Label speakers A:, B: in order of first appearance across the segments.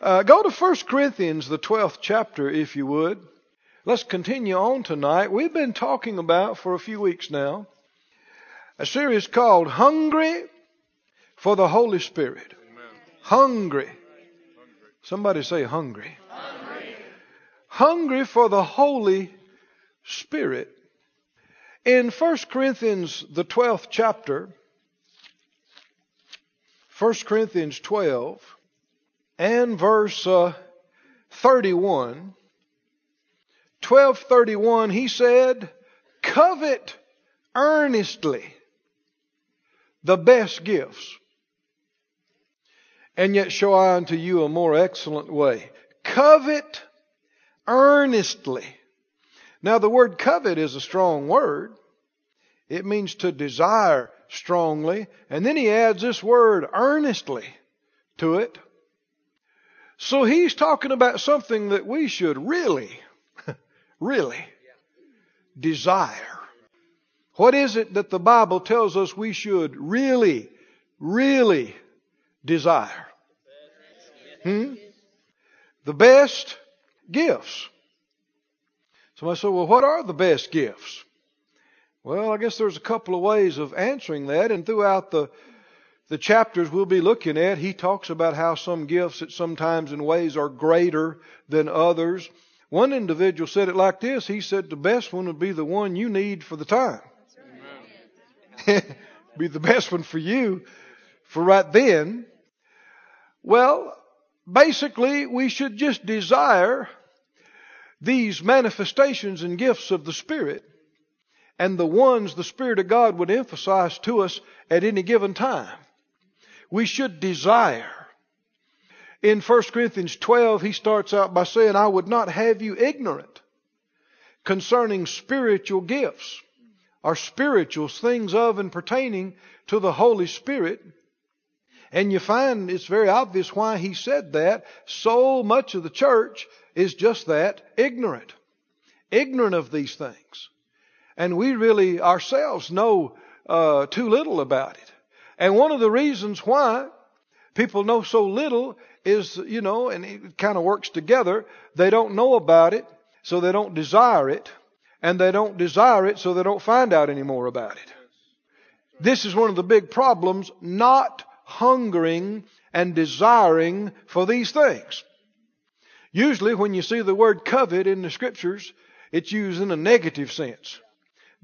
A: Uh, go to 1 Corinthians, the 12th chapter, if you would. Let's continue on tonight. We've been talking about for a few weeks now a series called Hungry for the Holy Spirit. Amen. Hungry. Somebody say hungry. hungry. Hungry for the Holy Spirit. In 1 Corinthians, the 12th chapter, 1 Corinthians 12 and verse uh, 31, 1231, he said, covet earnestly the best gifts, and yet show I unto you a more excellent way. Covet earnestly. Now the word covet is a strong word. It means to desire strongly. And then he adds this word earnestly to it. So he's talking about something that we should really, really desire. What is it that the Bible tells us we should really, really desire? Hmm? The best gifts. Somebody said, well, what are the best gifts? Well, I guess there's a couple of ways of answering that, and throughout the the chapters we'll be looking at, he talks about how some gifts at sometimes in ways are greater than others. One individual said it like this. He said the best one would be the one you need for the time. be the best one for you for right then. Well, basically we should just desire these manifestations and gifts of the Spirit and the ones the Spirit of God would emphasize to us at any given time. We should desire. In 1 Corinthians 12, he starts out by saying, I would not have you ignorant concerning spiritual gifts or spirituals, things of and pertaining to the Holy Spirit. And you find it's very obvious why he said that. So much of the church is just that, ignorant. Ignorant of these things. And we really ourselves know uh, too little about it. And one of the reasons why people know so little is, you know, and it kind of works together. They don't know about it, so they don't desire it. And they don't desire it, so they don't find out any more about it. This is one of the big problems, not hungering and desiring for these things. Usually when you see the word covet in the scriptures, it's used in a negative sense.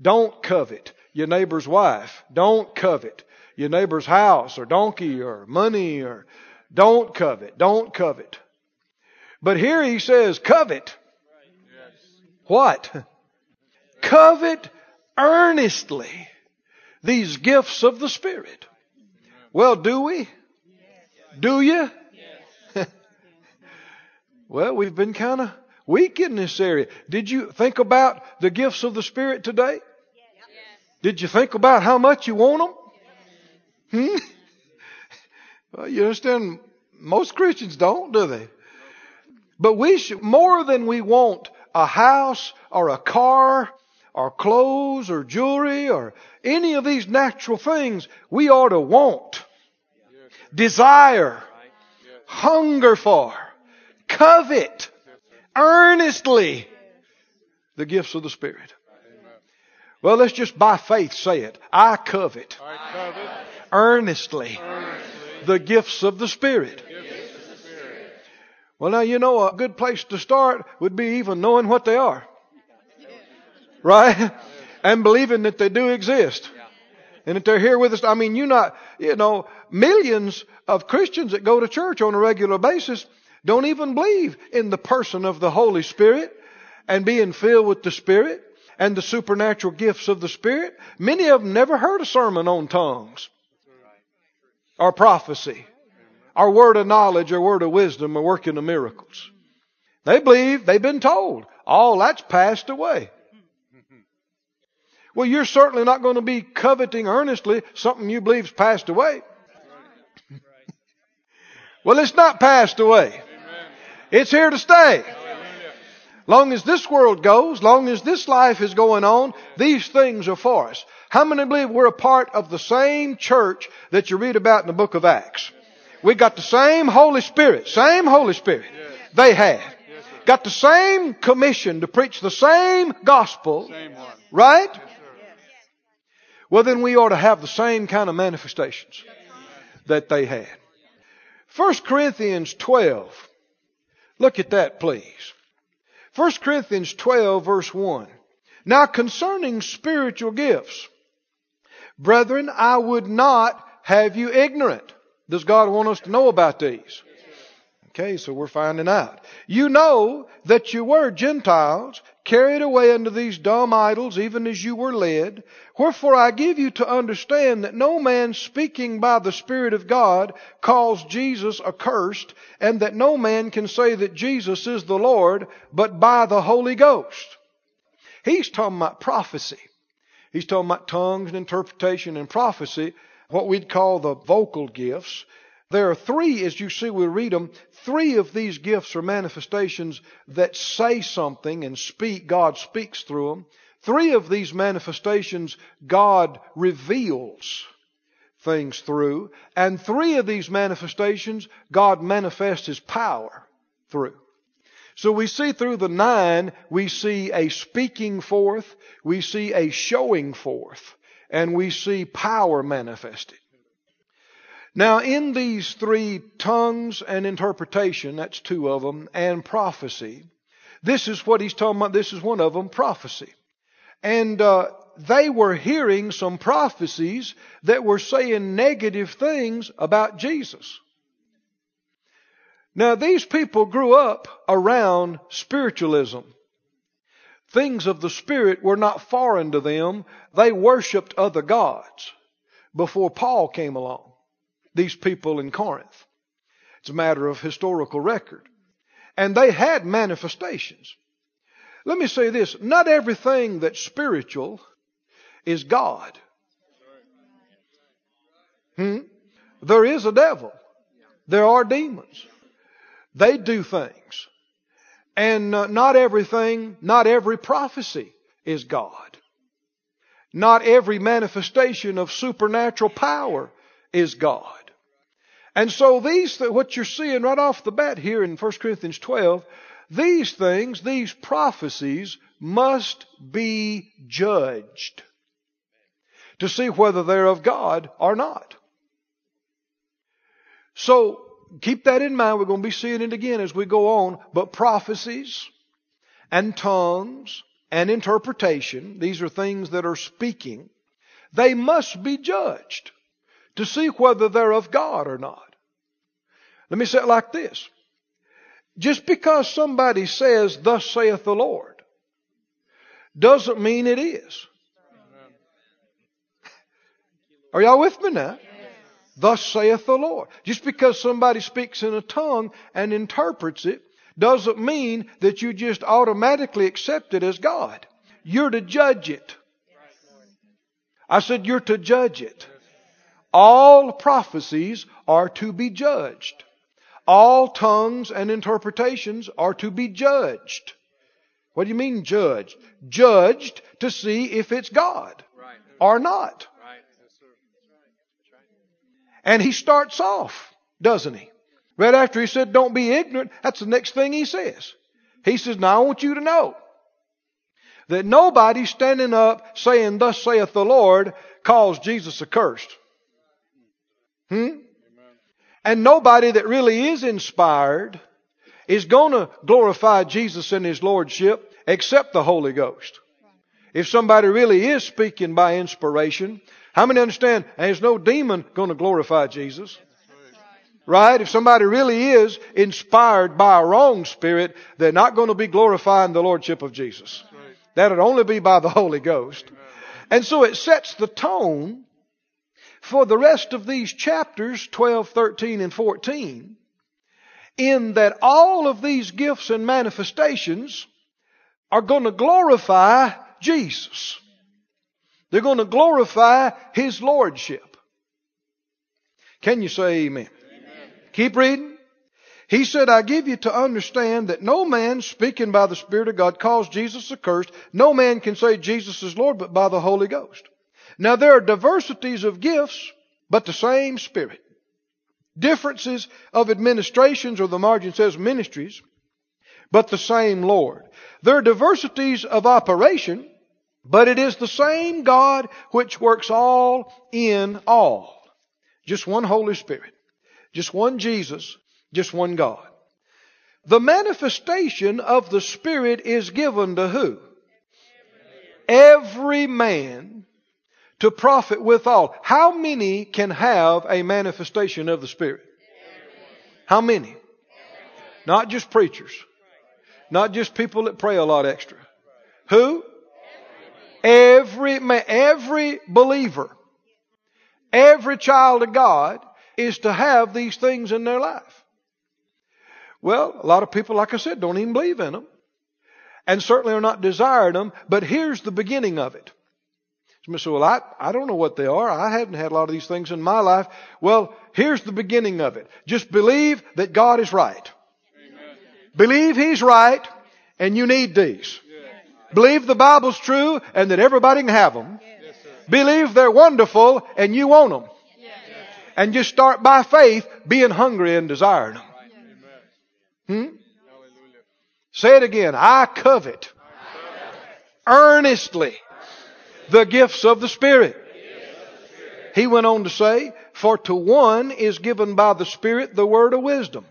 A: Don't covet your neighbor's wife. Don't covet your neighbor's house or donkey or money or don't covet. Don't covet. But here he says covet. What? Covet earnestly these gifts of the Spirit. Well, do we? Do you? well, we've been kind of weak in this area. Did you think about the gifts of the Spirit today? Did you think about how much you want them? Hmm? Well, you understand, most Christians don't, do they? But we should, more than we want a house or a car or clothes or jewelry or any of these natural things, we ought to want, desire, hunger for, covet, earnestly the gifts of the Spirit. Well, let's just by faith say it. I covet, I covet earnestly, earnestly the gifts of the Spirit. Well, now, you know, a good place to start would be even knowing what they are. Right? And believing that they do exist. And that they're here with us. I mean, you not, you know, millions of Christians that go to church on a regular basis don't even believe in the person of the Holy Spirit and being filled with the Spirit and the supernatural gifts of the Spirit. Many of them never heard a sermon on tongues or prophecy our word of knowledge our word of wisdom or working of miracles. They believe, they've been told, all that's passed away. Well, you're certainly not going to be coveting earnestly something you believe's passed away. well, it's not passed away. It's here to stay. Long as this world goes, long as this life is going on, these things are for us. How many believe we're a part of the same church that you read about in the book of Acts? We got the same Holy Spirit, same Holy Spirit they had. Got the same commission to preach the same gospel, right? Well, then we ought to have the same kind of manifestations that they had. 1 Corinthians 12. Look at that, please. 1 Corinthians 12, verse 1. Now concerning spiritual gifts, brethren, I would not have you ignorant. Does God want us to know about these? Okay, so we're finding out. You know that you were Gentiles, carried away unto these dumb idols, even as you were led. Wherefore I give you to understand that no man speaking by the Spirit of God calls Jesus accursed, and that no man can say that Jesus is the Lord, but by the Holy Ghost. He's talking about prophecy. He's talking about tongues and interpretation and prophecy, what we'd call the vocal gifts. There are three, as you see, we read them, three of these gifts are manifestations that say something and speak, God speaks through them. Three of these manifestations God reveals things through. And three of these manifestations God manifests His power through. So we see through the nine, we see a speaking forth, we see a showing forth, and we see power manifested. Now, in these three tongues and interpretation, that's two of them, and prophecy, this is what he's talking about. This is one of them, prophecy. And uh, they were hearing some prophecies that were saying negative things about Jesus. Now, these people grew up around spiritualism. Things of the Spirit were not foreign to them. They worshiped other gods before Paul came along these people in Corinth. It's a matter of historical record. And they had manifestations. Let me say this not everything that's spiritual is God. Hmm? There is a devil. There are demons. They do things. And uh, not everything, not every prophecy is God. Not every manifestation of supernatural power is God. And so these, what you're seeing right off the bat here in 1 Corinthians 12, these things, these prophecies must be judged to see whether they're of God or not. So keep that in mind. We're going to be seeing it again as we go on. But prophecies and tongues and interpretation, these are things that are speaking, they must be judged to see whether they're of God or not. Let me say it like this. Just because somebody says, Thus saith the Lord, doesn't mean it is. Are y'all with me now? Thus saith the Lord. Just because somebody speaks in a tongue and interprets it doesn't mean that you just automatically accept it as God. You're to judge it. I said you're to judge it. All prophecies are to be judged. All tongues and interpretations are to be judged. What do you mean judged? Judged to see if it's God or not. And he starts off, doesn't he? Right after he said, don't be ignorant, that's the next thing he says. He says, now I want you to know that nobody standing up saying, thus saith the Lord, calls Jesus accursed. Hmm? And nobody that really is inspired is going to glorify Jesus in His Lordship except the Holy Ghost. If somebody really is speaking by inspiration, how many understand there's no demon going to glorify Jesus? Right? If somebody really is inspired by a wrong spirit, they're not going to be glorifying the Lordship of Jesus. That'd only be by the Holy Ghost. And so it sets the tone for the rest of these chapters, 12, 13, and 14, in that all of these gifts and manifestations are going to glorify Jesus. They're going to glorify His Lordship. Can you say amen? amen? Keep reading. He said, I give you to understand that no man speaking by the Spirit of God calls Jesus accursed. No man can say Jesus is Lord but by the Holy Ghost. Now there are diversities of gifts, but the same Spirit. differences of administrations, or the margin says ministries, but the same Lord. There are diversities of operation, but it is the same God which works all in all. Just one Holy Spirit. Just one Jesus. Just one God. The manifestation of the Spirit is given to who? Every man to profit withal. How many can have a manifestation of the Spirit? How many? Not just preachers. Not just people that pray a lot extra. Who? Every every believer, every child of God is to have these things in their life. Well, a lot of people, like I said, don't even believe in them. And certainly are not desiring them, but here's the beginning of it. Somebody say, well, I, I don't know what they are. I haven't had a lot of these things in my life. Well, here's the beginning of it. Just believe that God is right. Amen. Believe He's right, and you need these. Believe the Bible's true and that everybody can have them. Yes, Believe they're wonderful and you want them. Yes. And just start by faith being hungry and desiring them. Hmm? Say it again. I covet earnestly the gifts of the Spirit. He went on to say, For to one is given by the Spirit the word of wisdom,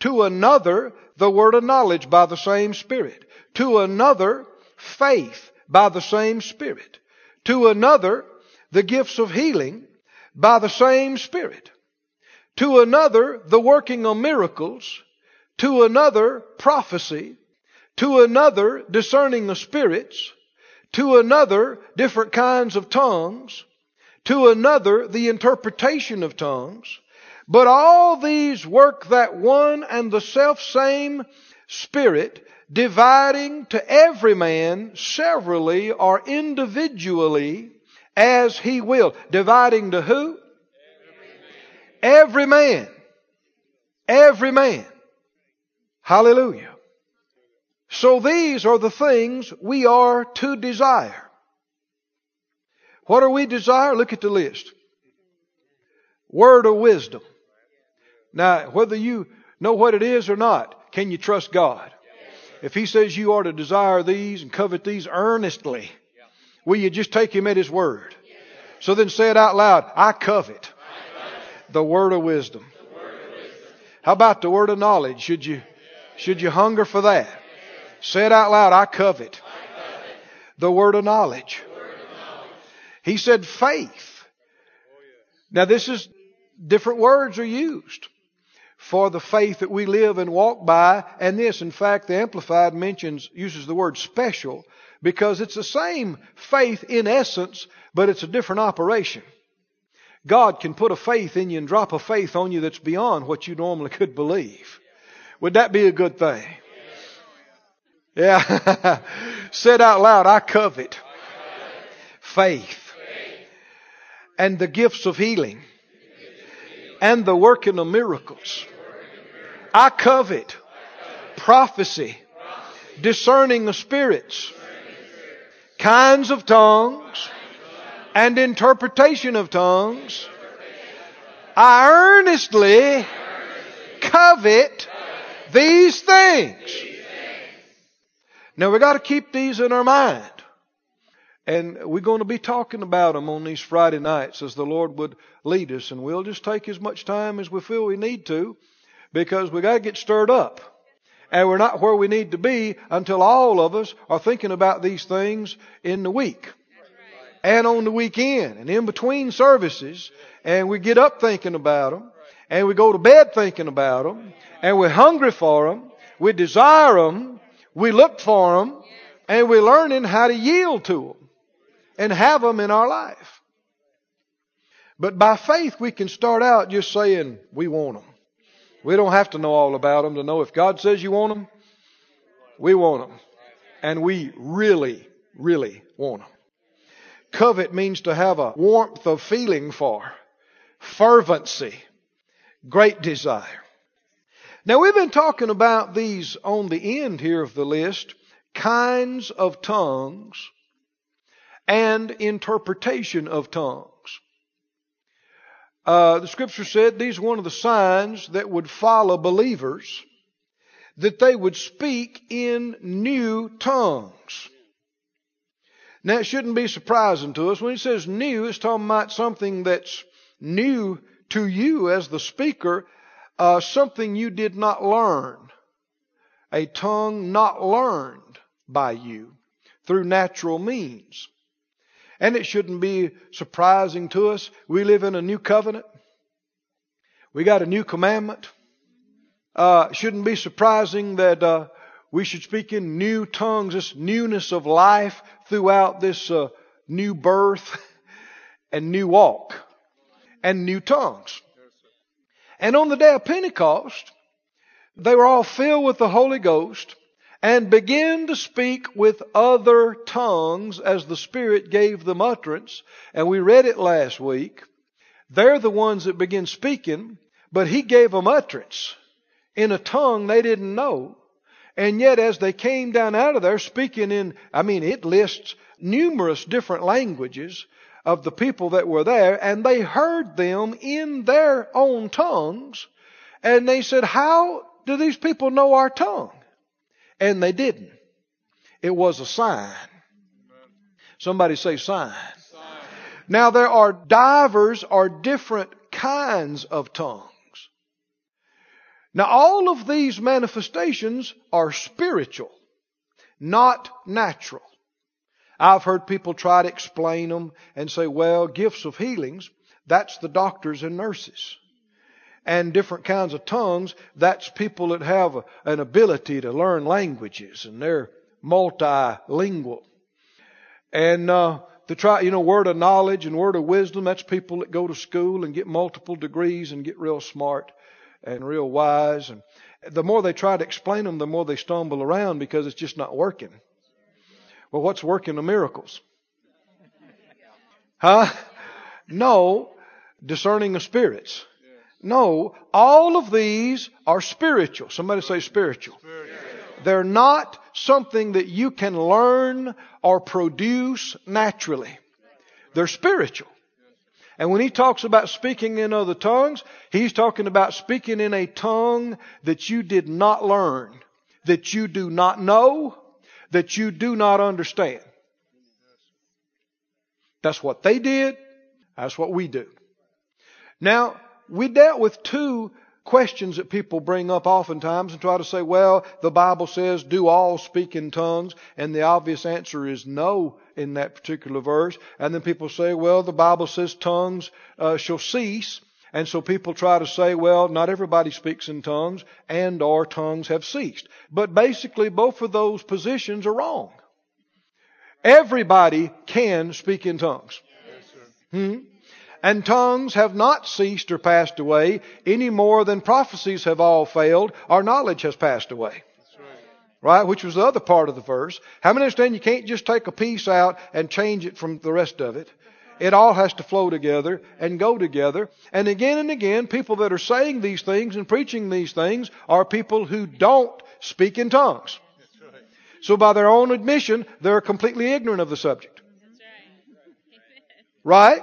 A: to another the word of knowledge by the same Spirit, to another faith by the same Spirit. To another, the gifts of healing by the same Spirit. To another, the working of miracles. To another, prophecy. To another, discerning of spirits. To another, different kinds of tongues. To another, the interpretation of tongues. But all these work that one and the self same Spirit dividing to every man severally or individually as he will. Dividing to who? Every man. Every man. Hallelujah. So these are the things we are to desire. What are we desire? Look at the list. Word of wisdom. Now, whether you know what it is or not, can you trust God? If he says you are to desire these and covet these earnestly, will you just take him at his word? So then say it out loud. I covet the word of wisdom. How about the word of knowledge? Should you, should you hunger for that? Say it out loud. I covet the word of knowledge. He said faith. Now this is different words are used for the faith that we live and walk by. And this, in fact, the Amplified mentions, uses the word special because it's the same faith in essence, but it's a different operation. God can put a faith in you and drop a faith on you that's beyond what you normally could believe. Would that be a good thing? Yeah. Said out loud, I covet faith and the gifts of healing and the working of miracles. I covet prophecy, discerning the spirits, kinds of tongues, and interpretation of tongues. I earnestly covet these things. Now we got to keep these in our mind. And we're going to be talking about them on these Friday nights as the Lord would lead us. And we'll just take as much time as we feel we need to because we got to get stirred up. And we're not where we need to be until all of us are thinking about these things in the week and on the weekend and in between services. And we get up thinking about them and we go to bed thinking about them and we're hungry for them. We desire them. We look for them and we're learning how to yield to them and have them in our life. But by faith, we can start out just saying, we want them. We don't have to know all about them to know if God says you want them, we want them. And we really, really want them. Covet means to have a warmth of feeling for, fervency, great desire. Now we've been talking about these on the end here of the list, kinds of tongues and interpretation of tongues. uh, the scripture said these were one of the signs that would follow believers, that they would speak in new tongues. Now, it shouldn't be surprising to us. When he says new, it's talking about something that's new to you as the speaker, uh, something you did not learn, a tongue not learned by you through natural means. And it shouldn't be surprising to us. We live in a new covenant. We got a new commandment. Uh, shouldn't be surprising that uh, we should speak in new tongues, this newness of life throughout this uh, new birth and new walk and new tongues. And on the day of Pentecost, they were all filled with the Holy Ghost and began to speak with other tongues as the Spirit gave them utterance. And we read it last week. They're the ones that begin speaking, but He gave them utterance in a tongue they didn't know. And yet, as they came down out of there speaking in, I mean, it lists numerous different languages of the people that were there, and they heard them in their own tongues, and they said, How do these people know our tongue? And they didn't. It was a sign. Somebody say sign. sign. Now there are divers or different kinds of tongues. Now all of these manifestations are spiritual, not natural. I've heard people try to explain them and say, well, gifts of healings, that's the doctors and nurses and different kinds of tongues, that's people that have an ability to learn languages and they're multilingual. And uh, to try, you know, word of knowledge and word of wisdom, that's people that go to school and get multiple degrees and get real smart and real wise. And the more they try to explain them, the more they stumble around because it's just not working. Well, what's working the miracles? Huh? No, discerning of spirits. No, all of these are spiritual. Somebody say spiritual. spiritual. They're not something that you can learn or produce naturally. They're spiritual. And when he talks about speaking in other tongues, he's talking about speaking in a tongue that you did not learn, that you do not know, that you do not understand. That's what they did. That's what we do. Now, we dealt with two questions that people bring up oftentimes and try to say, well, the Bible says, do all speak in tongues? And the obvious answer is no in that particular verse. And then people say, well, the Bible says tongues uh, shall cease. And so people try to say, well, not everybody speaks in tongues and or tongues have ceased. But basically both of those positions are wrong. Everybody can speak in tongues. Yes, hmm? And tongues have not ceased or passed away any more than prophecies have all failed or knowledge has passed away. Right. right? Which was the other part of the verse. How many understand you can't just take a piece out and change it from the rest of it? It all has to flow together and go together. And again and again, people that are saying these things and preaching these things are people who don't speak in tongues. So by their own admission, they're completely ignorant of the subject. Right?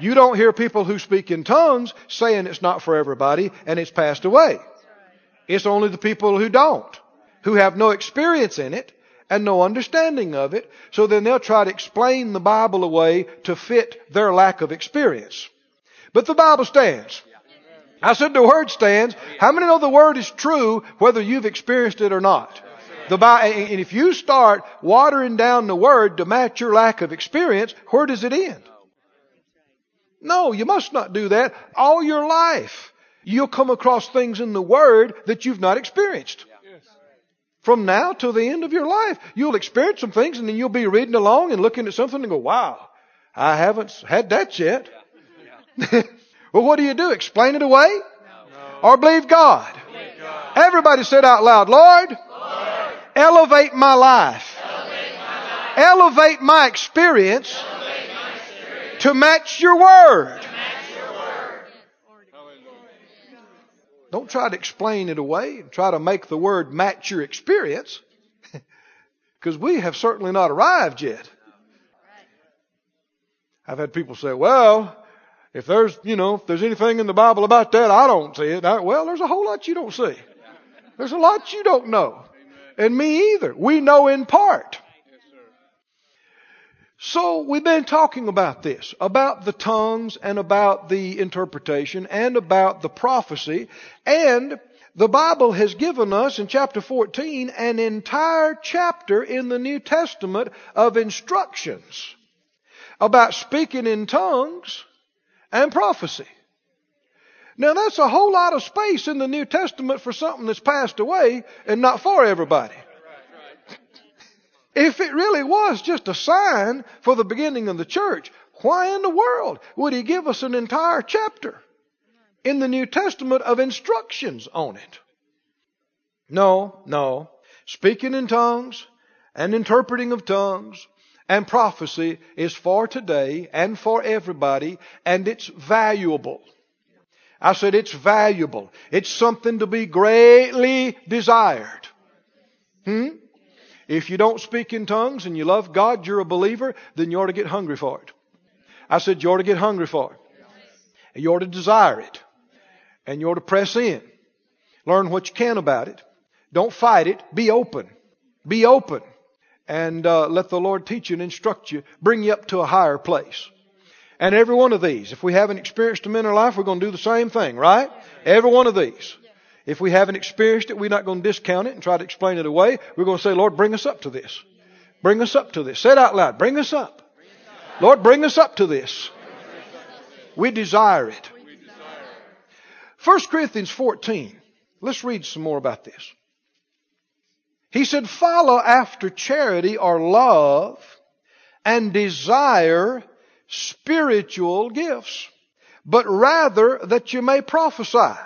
A: You don't hear people who speak in tongues saying it's not for everybody and it's passed away. It's only the people who don't, who have no experience in it and no understanding of it. So then they'll try to explain the Bible away to fit their lack of experience. But the Bible stands. I said the Word stands. How many know the Word is true whether you've experienced it or not? The Bible, and if you start watering down the Word to match your lack of experience, where does it end? No, you must not do that. All your life, you'll come across things in the Word that you've not experienced. From now till the end of your life, you'll experience some things and then you'll be reading along and looking at something and go, wow, I haven't had that yet. well, what do you do? Explain it away? No. Or believe God? believe God? Everybody said out loud, Lord, Lord elevate, my life. elevate my life. Elevate my experience. Elevate to match your word. Don't try to explain it away and try to make the word match your experience. Because we have certainly not arrived yet. I've had people say, well, If there's, you know, if there's anything in the Bible about that, I don't see it. I, well, there's a whole lot you don't see. There's a lot you don't know. And me either. We know in part. So we've been talking about this, about the tongues and about the interpretation and about the prophecy. And the Bible has given us in chapter 14 an entire chapter in the New Testament of instructions about speaking in tongues and prophecy. Now that's a whole lot of space in the New Testament for something that's passed away and not for everybody. If it really was just a sign for the beginning of the church, why in the world would he give us an entire chapter in the New Testament of instructions on it? No, no. Speaking in tongues and interpreting of tongues and prophecy is for today and for everybody and it's valuable. I said it's valuable. It's something to be greatly desired. Hmm? If you don't speak in tongues and you love God, you're a believer, then you ought to get hungry for it. I said you ought to get hungry for it. And you ought to desire it. And you ought to press in. Learn what you can about it. Don't fight it. Be open. Be open. And uh, let the Lord teach you and instruct you, bring you up to a higher place. And every one of these, if we haven't experienced them in our life, we're going to do the same thing, right? Every one of these. If we haven't experienced it, we're not going to discount it and try to explain it away. We're going to say, Lord, bring us up to this. Bring us up to this. Say it out loud. Bring us up. Lord, bring us up to this. We desire it. 1 Corinthians 14. Let's read some more about this. He said, follow after charity or love and desire spiritual gifts, but rather that you may prophesy.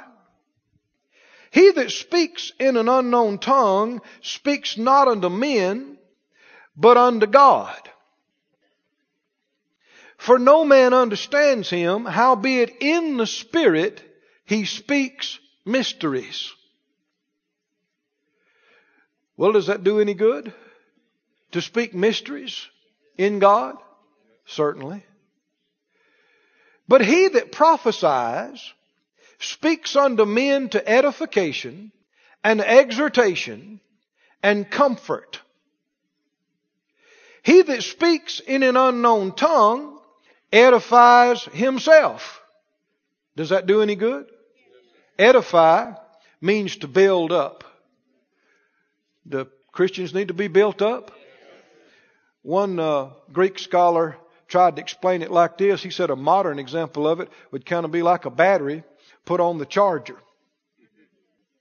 A: He that speaks in an unknown tongue speaks not unto men, but unto God. For no man understands him, howbeit in the Spirit he speaks mysteries. Well, does that do any good? To speak mysteries in God? Certainly. But he that prophesies speaks unto men to edification and exhortation and comfort. He that speaks in an unknown tongue edifies himself. Does that do any good? Edify means to build up. Do Christians need to be built up? One uh, Greek scholar tried to explain it like this. He said a modern example of it would kind of be like a battery put on the charger.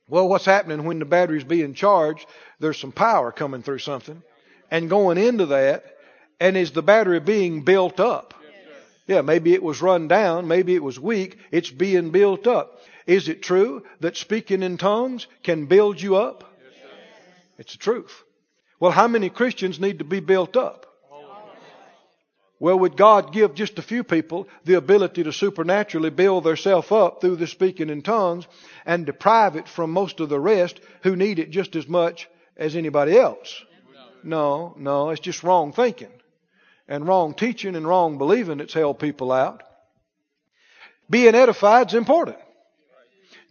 A: Well, what's happening when the battery's being charged? There's some power coming through something and going into that. And is the battery being built up? Yeah, maybe it was run down. Maybe it was weak. It's being built up. Is it true that speaking in tongues can build you up? It's the truth. Well, how many Christians need to be built up? Well, would God give just a few people the ability to supernaturally build themselves up through the speaking in tongues and deprive it from most of the rest who need it just as much as anybody else? No, no, it's just wrong thinking and wrong teaching and wrong believing that's held people out. Being edified is important.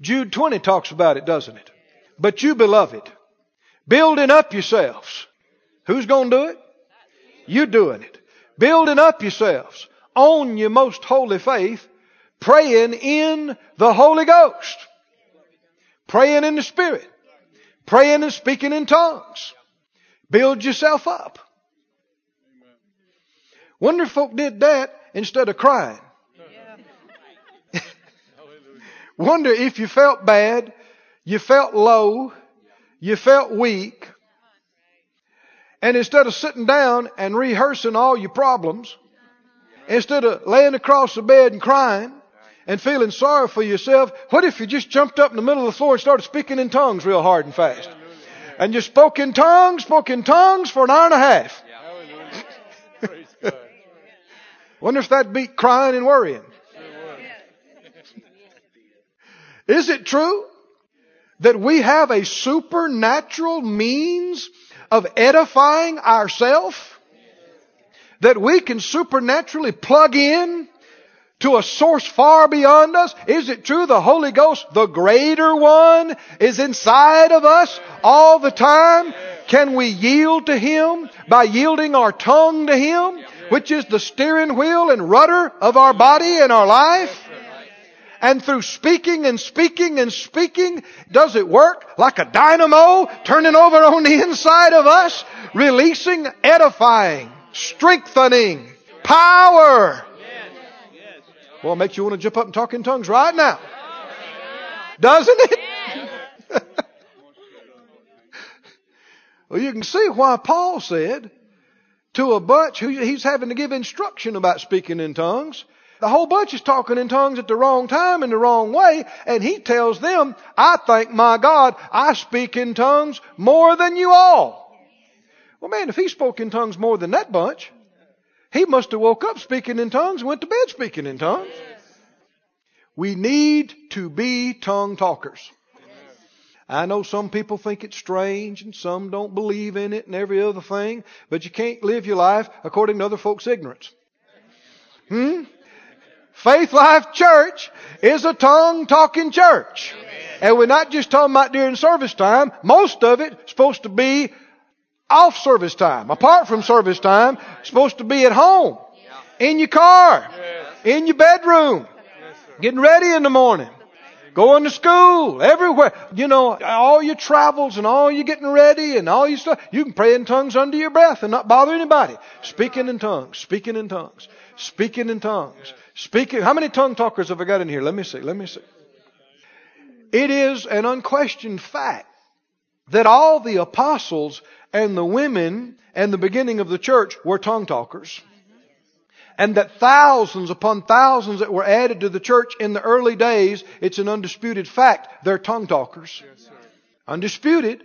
A: Jude 20 talks about it, doesn't it? But you beloved, building up yourselves. Who's going to do it? You doing it building up yourselves on your most holy faith, praying in the Holy Ghost, praying in the Spirit, praying and speaking in tongues. Build yourself up. Wonder if folk did that instead of crying. Wonder if you felt bad, you felt low, you felt weak, and instead of sitting down and rehearsing all your problems, instead of laying across the bed and crying and feeling sorry for yourself, what if you just jumped up in the middle of the floor and started speaking in tongues real hard and fast? And you spoke in tongues, spoke in tongues for an hour and a half. Wonder if that beat crying and worrying. Is it true that we have a supernatural means of edifying ourselves that we can supernaturally plug in to a source far beyond us? Is it true the Holy Ghost, the greater one, is inside of us all the time? Can we yield to Him by yielding our tongue to Him, which is the steering wheel and rudder of our body and our life? And through speaking and speaking and speaking, does it work like a dynamo turning over on the inside of us, releasing, edifying, strengthening, power? Well, it makes you want to jump up and talk in tongues right now. Doesn't it? well, you can see why Paul said to a bunch who he's having to give instruction about speaking in tongues. The whole bunch is talking in tongues at the wrong time in the wrong way, and he tells them, I thank my God I speak in tongues more than you all. Well man, if he spoke in tongues more than that bunch, he must have woke up speaking in tongues and went to bed speaking in tongues. We need to be tongue talkers. I know some people think it's strange and some don't believe in it and every other thing, but you can't live your life according to other folks' ignorance. Hmm? Faith Life Church is a tongue talking church. And we're not just talking about during service time. Most of it is supposed to be off service time, apart from service time, supposed to be at home, in your car, in your bedroom, getting ready in the morning, going to school, everywhere. You know, all your travels and all your getting ready and all your stuff. You can pray in tongues under your breath and not bother anybody. Speaking in tongues, speaking in tongues, speaking in tongues. Speaking, how many tongue talkers have I got in here? Let me see, let me see. It is an unquestioned fact that all the apostles and the women and the beginning of the church were tongue talkers. And that thousands upon thousands that were added to the church in the early days, it's an undisputed fact, they're tongue talkers. Yes, undisputed.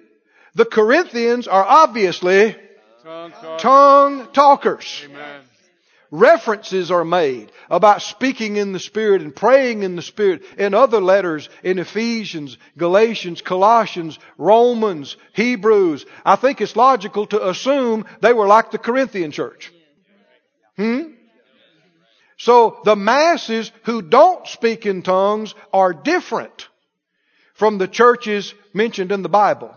A: The Corinthians are obviously tongue, tongue talkers. Amen references are made about speaking in the Spirit and praying in the Spirit in other letters in Ephesians, Galatians, Colossians, Romans, Hebrews. I think it's logical to assume they were like the Corinthian church. Hmm? So the masses who don't speak in tongues are different from the churches mentioned in the Bible.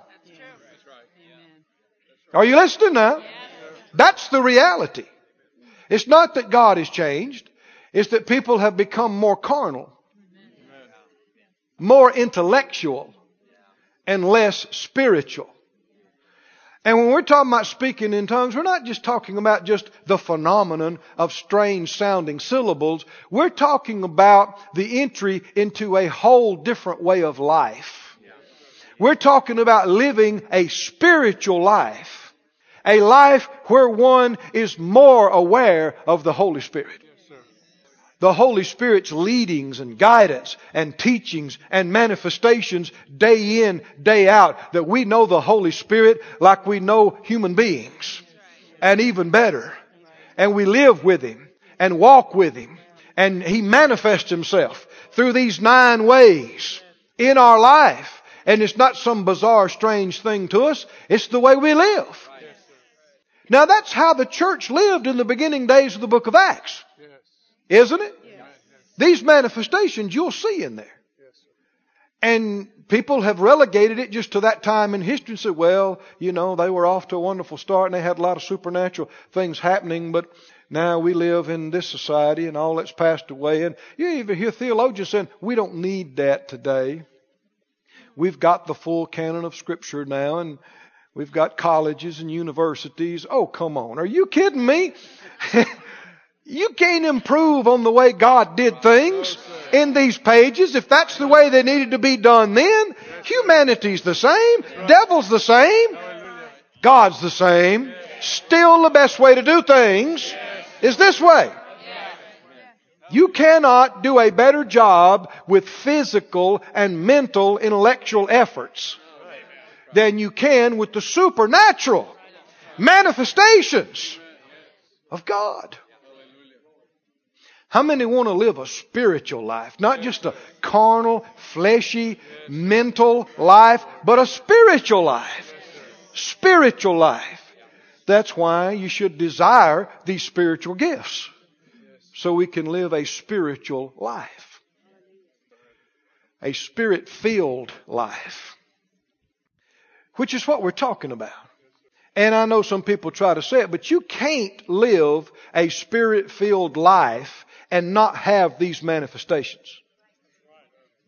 A: Are you listening now? That's the reality. It's not that God has changed. It's that people have become more carnal, more intellectual, and less spiritual. And when we're talking about speaking in tongues, we're not just talking about just the phenomenon of strange sounding syllables. We're talking about the entry into a whole different way of life. We're talking about living a spiritual life a life where one is more aware of the Holy Spirit. The Holy Spirit's leadings and guidance and teachings and manifestations day in, day out. That we know the Holy Spirit like we know human beings. And even better. And we live with Him and walk with Him. And He manifests Himself through these nine ways in our life. And it's not some bizarre, strange thing to us. It's the way we live. Now that's how the church lived in the beginning days of the book of Acts. Yes. Isn't it? Yes. These manifestations you'll see in there. Yes, and people have relegated it just to that time in history and said, well, you know, they were off to a wonderful start and they had a lot of supernatural things happening, but now we live in this society and all that's passed away. And you even hear theologians saying, we don't need that today. We've got the full canon of scripture now and We've got colleges and universities. Oh, come on. Are you kidding me? you can't improve on the way God did things in these pages if that's the way they needed to be done then. Humanity's the same. Devil's the same. God's the same. Still the best way to do things is this way. You cannot do a better job with physical and mental intellectual efforts than you can with the supernatural manifestations of God. How many want to live a spiritual life? Not just a carnal, fleshy, mental life, but a spiritual life. Spiritual life. That's why you should desire these spiritual gifts. so we can live a spiritual life. A spirit filled life. Which is what we're talking about. And I know some people try to say it, but you can't live a spirit filled life and not have these manifestations.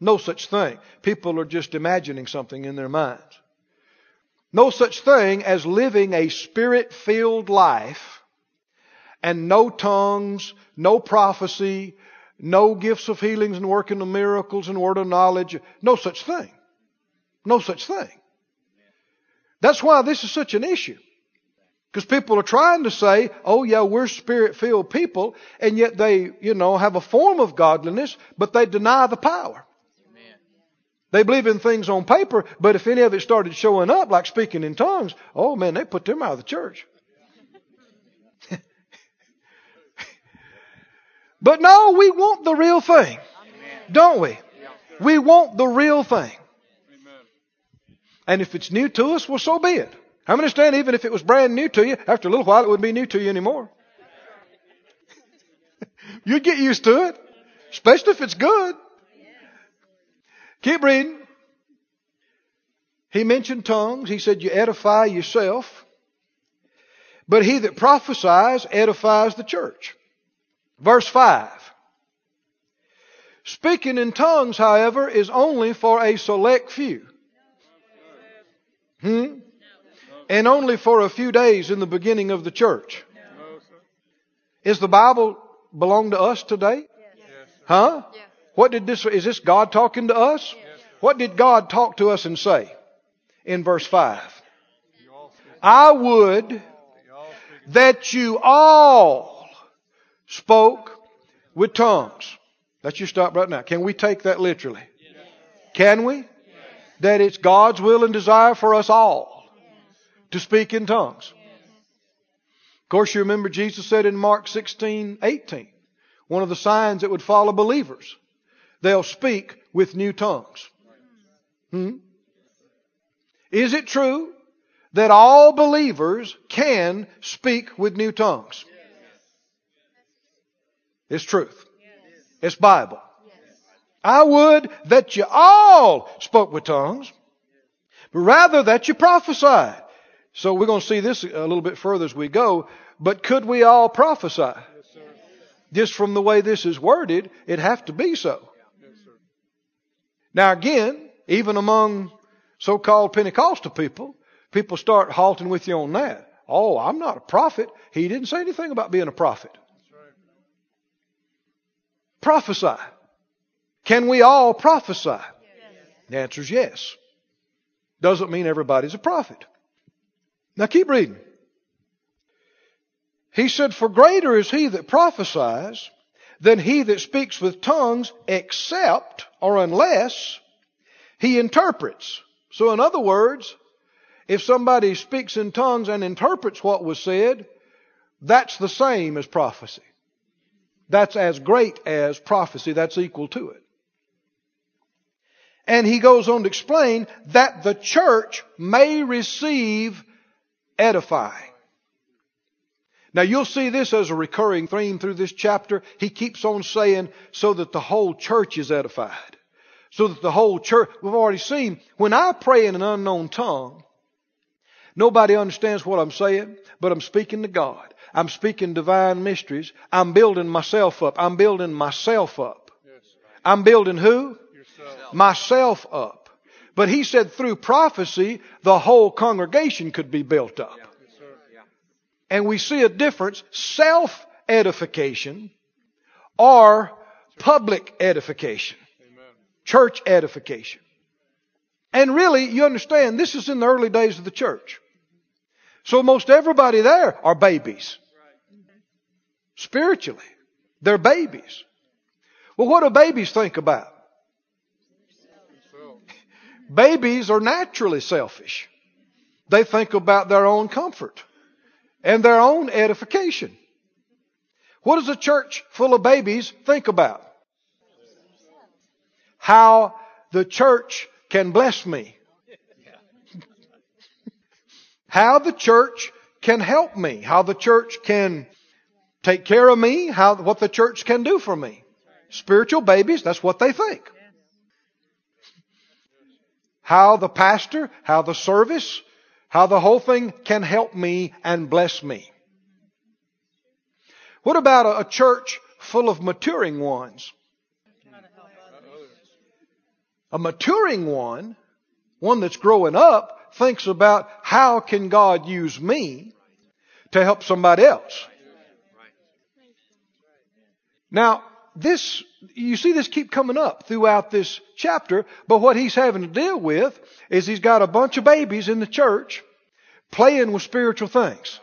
A: No such thing. People are just imagining something in their minds. No such thing as living a spirit filled life and no tongues, no prophecy, no gifts of healings and working of miracles and word of knowledge. No such thing. No such thing. That's why this is such an issue. Because people are trying to say, oh yeah, we're spirit filled people, and yet they, you know, have a form of godliness, but they deny the power. They believe in things on paper, but if any of it started showing up, like speaking in tongues, oh man, they put them out of the church. but no, we want the real thing. Don't we? We want the real thing. And if it's new to us, well, so be it. I understand even if it was brand new to you, after a little while it wouldn't be new to you anymore. You'd get used to it, especially if it's good. Keep reading. He mentioned tongues. He said, You edify yourself. But he that prophesies edifies the church. Verse 5. Speaking in tongues, however, is only for a select few. Hmm? And only for a few days in the beginning of the church. Is the Bible belong to us today? Huh? What did this, is this God talking to us? What did God talk to us and say in verse 5? I would that you all spoke with tongues. Let you stop right now. Can we take that literally? Can we? That it's God's will and desire for us all to speak in tongues. Of course, you remember Jesus said in Mark 16, 18, one of the signs that would follow believers they'll speak with new tongues. Hmm? Is it true that all believers can speak with new tongues? It's truth. It's Bible. I would that you all spoke with tongues, but rather that you prophesied. So we're going to see this a little bit further as we go. But could we all prophesy? Just from the way this is worded, it'd have to be so. Now again, even among so-called Pentecostal people, people start halting with you on that. Oh, I'm not a prophet. He didn't say anything about being a prophet. Prophesy. Can we all prophesy? Yes. The answer is yes. Doesn't mean everybody's a prophet. Now keep reading. He said, For greater is he that prophesies than he that speaks with tongues, except or unless he interprets. So, in other words, if somebody speaks in tongues and interprets what was said, that's the same as prophecy. That's as great as prophecy. That's equal to it. And he goes on to explain that the church may receive edifying. Now you'll see this as a recurring theme through this chapter. He keeps on saying, so that the whole church is edified. So that the whole church, we've already seen, when I pray in an unknown tongue, nobody understands what I'm saying, but I'm speaking to God. I'm speaking divine mysteries. I'm building myself up. I'm building myself up. I'm building who? Myself up. But he said through prophecy, the whole congregation could be built up and we see a difference self edification or public edification, church edification. And really, you understand, this is in the early days of the church. So most everybody there are babies. Spiritually. They're babies. Well, what do babies think about? Babies are naturally selfish. They think about their own comfort and their own edification. What does a church full of babies think about? How the church can bless me. How the church can help me. How the church can take care of me, how, what the church can do for me. Spiritual babies, that's what they think. How the pastor, how the service, how the whole thing can help me and bless me. What about a, church full of maturing ones? A maturing one, one that's growing up, thinks about how can God use me to help somebody else. Now, this, you see this keep coming up throughout this chapter, but what he's having to deal with is he's got a bunch of babies in the church playing with spiritual things.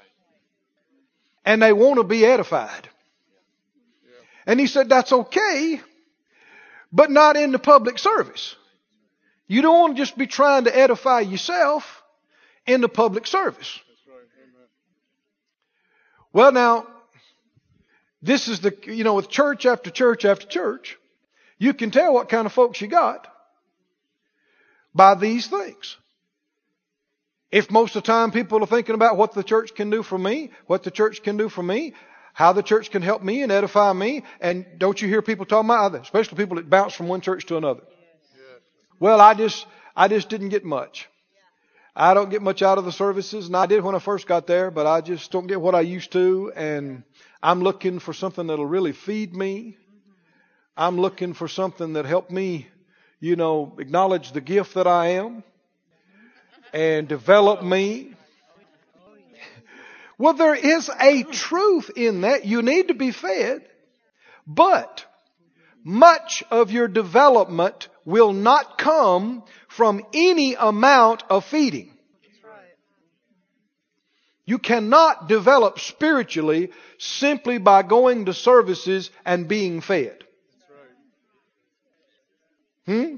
A: And they want to be edified. And he said, that's okay, but not in the public service. You don't want to just be trying to edify yourself in the public service. Well, now, this is the, you know, with church after church after church, you can tell what kind of folks you got by these things. If most of the time people are thinking about what the church can do for me, what the church can do for me, how the church can help me and edify me, and don't you hear people talking about that, especially people that bounce from one church to another. Well, I just, I just didn't get much. I don't get much out of the services, and I did when I first got there, but I just don't get what I used to, and I'm looking for something that'll really feed me. I'm looking for something that help me, you know, acknowledge the gift that I am and develop me. Well, there is a truth in that. You need to be fed, but much of your development will not come from any amount of feeding. You cannot develop spiritually simply by going to services and being fed. Hmm?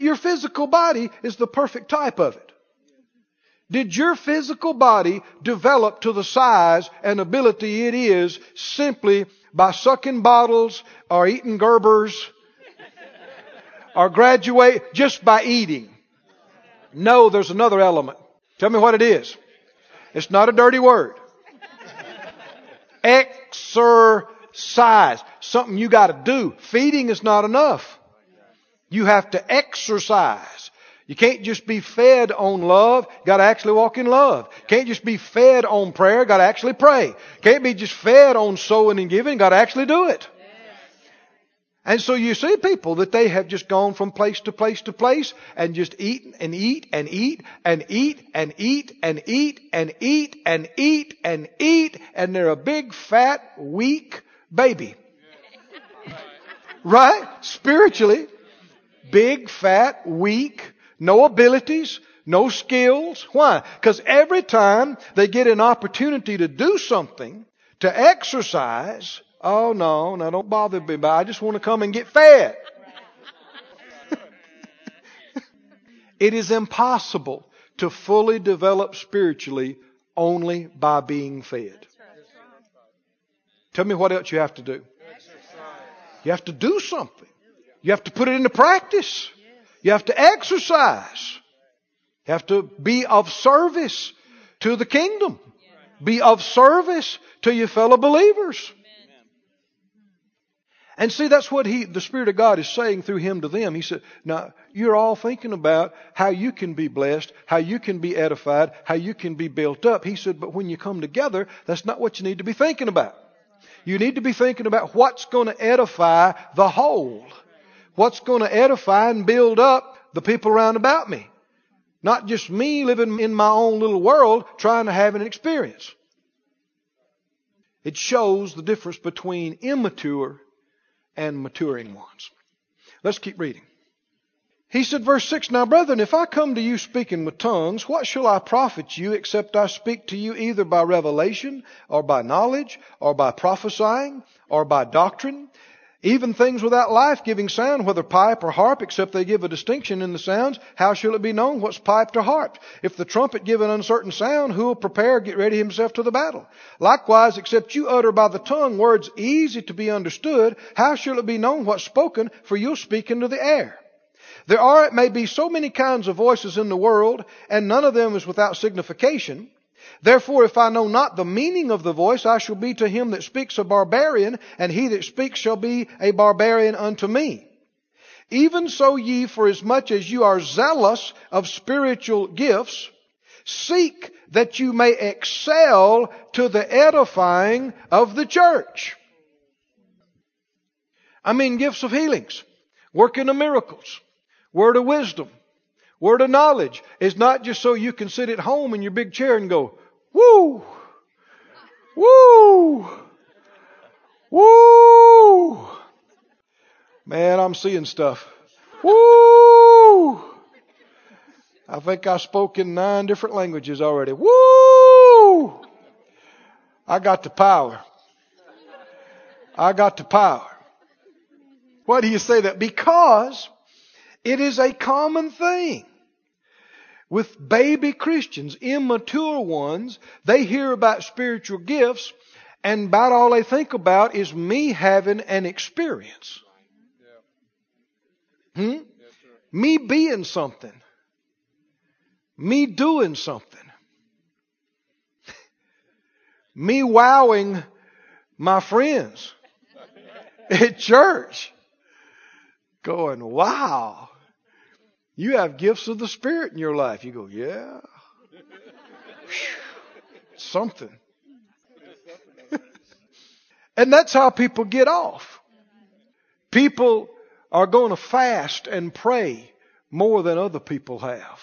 A: Your physical body is the perfect type of it. Did your physical body develop to the size and ability it is simply by sucking bottles or eating Gerbers or graduate just by eating. No, there's another element. Tell me what it is. It's not a dirty word. Exercise. Something you gotta do. Feeding is not enough. You have to exercise. You can't just be fed on love. You gotta actually walk in love. Can't just be fed on prayer. Gotta actually pray. Can't be just fed on sowing and giving. Gotta actually do it. And so you see people that they have just gone from place to place to place and just eat and eat and eat and eat and eat and eat and eat and eat and eat and they're a big fat weak baby. Right? Spiritually. Big fat weak no abilities, no skills. Why? Because every time they get an opportunity to do something, to exercise, oh no, now don't bother me, but I just want to come and get fed. it is impossible to fully develop spiritually only by being fed. Tell me what else you have to do. You have to do something. You have to put it into practice. You have to exercise. You have to be of service to the kingdom. Be of service to your fellow believers. And see, that's what he, the Spirit of God is saying through him to them. He said, now, you're all thinking about how you can be blessed, how you can be edified, how you can be built up. He said, but when you come together, that's not what you need to be thinking about. You need to be thinking about what's going to edify the whole what's going to edify and build up the people around about me. Not just me living in my own little world trying to have an experience. It shows the difference between immature and maturing ones. Let's keep reading. He said, verse 6, Now brethren, if I come to you speaking with tongues, what shall I profit you except I speak to you either by revelation or by knowledge or by prophesying or by doctrine? Even things without life-giving sound, whether pipe or harp, except they give a distinction in the sounds, how shall it be known what's piped or harped? If the trumpet give an uncertain sound, who will prepare, get ready himself to the battle? Likewise, except you utter by the tongue words easy to be understood, how shall it be known what's spoken, for you'll speak into the air? There are, it may be, so many kinds of voices in the world, and none of them is without signification. Therefore, if I know not the meaning of the voice, I shall be to him that speaks a barbarian, and he that speaks shall be a barbarian unto me. Even so ye, for as much as you are zealous of spiritual gifts, seek that you may excel to the edifying of the church. I mean gifts of healings, working of miracles, word of wisdom, word of knowledge is not just so you can sit at home in your big chair and go, woo, woo, woo. Man, I'm seeing stuff. Woo! I think I spoke in nine different languages already. Woo! I got the power. I got the power. Why do you say that? Because it is a common thing. With baby Christians, immature ones, they hear about spiritual gifts and about all they think about is me having an experience. Hmm? Me being something. Me doing something. me wowing my friends at church. Going, wow. You have gifts of the Spirit in your life. You go, yeah. something. and that's how people get off. People are going to fast and pray more than other people have.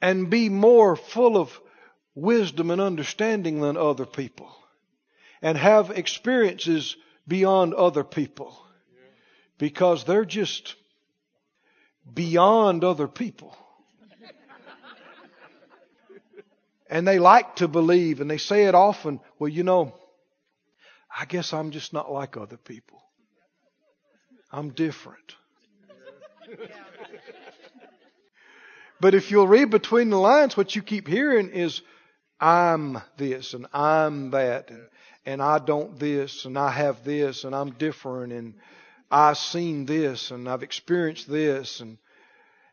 A: And be more full of wisdom and understanding than other people. And have experiences beyond other people. Because they're just beyond other people. and they like to believe and they say it often, well, you know, I guess I'm just not like other people. I'm different. but if you'll read between the lines, what you keep hearing is, I'm this and I'm that and, and I don't this and I have this and I'm different and I've seen this and I've experienced this and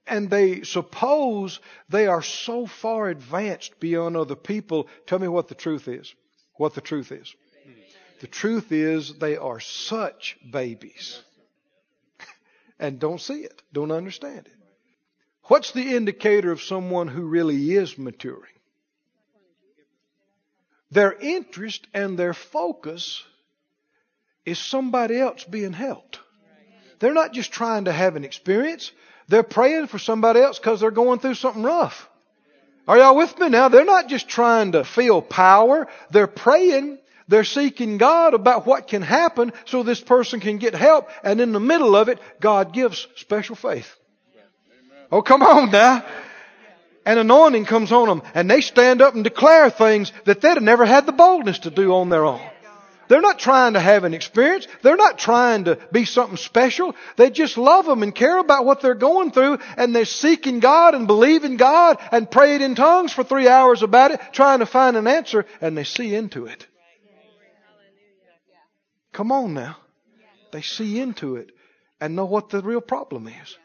A: and they suppose they are so far advanced beyond other people. Tell me what the truth is. What the truth is. The truth is they are such babies and don't see it, don't understand it. What's the indicator of someone who really is maturing? Their interest and their focus is somebody else being helped. They're not just trying to have an experience. They're praying for somebody else because they're going through something rough. Are y'all with me now? They're not just trying to feel power. They're praying they're seeking God about what can happen so this person can get help. And in the middle of it, God gives special faith. Oh, come on now. And anointing comes on them and they stand up and declare things that they'd have never had the boldness to do on their own. They're not trying to have an experience. They're not trying to be something special. They just love them and care about what they're going through and they're seeking God and believing God and praying in tongues for three hours about it, trying to find an answer and they see into it. Come on now. They see into it and know what the real problem is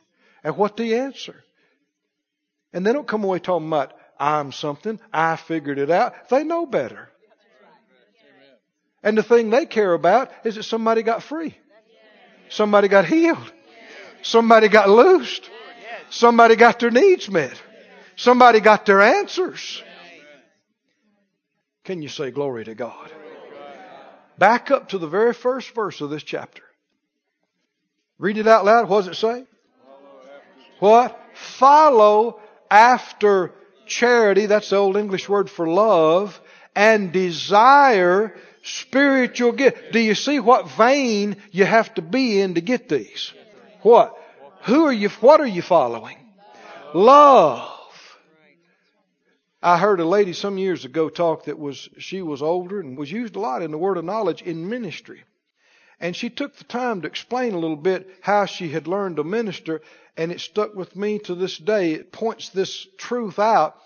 A: and what the answer. And they don't come away talking about, I'm something, I figured it out. They know better. And the thing they care about is that somebody got free. Somebody got healed. Somebody got loosed. Somebody got their needs met. Somebody got their answers. Can you say glory to God? Back up to the very first verse of this chapter. Read it out loud. What does it say? What? Follow after charity. That's the old English word for love. And desire spiritual gift. Do you see what vein you have to be in to get these? What? Who are you, what are you following? Love. I heard a lady some years ago talk that was, she was older and was used a lot in the word of knowledge in ministry. And she took the time to explain a little bit how she had learned to minister, and it stuck with me to this day. It points this truth out.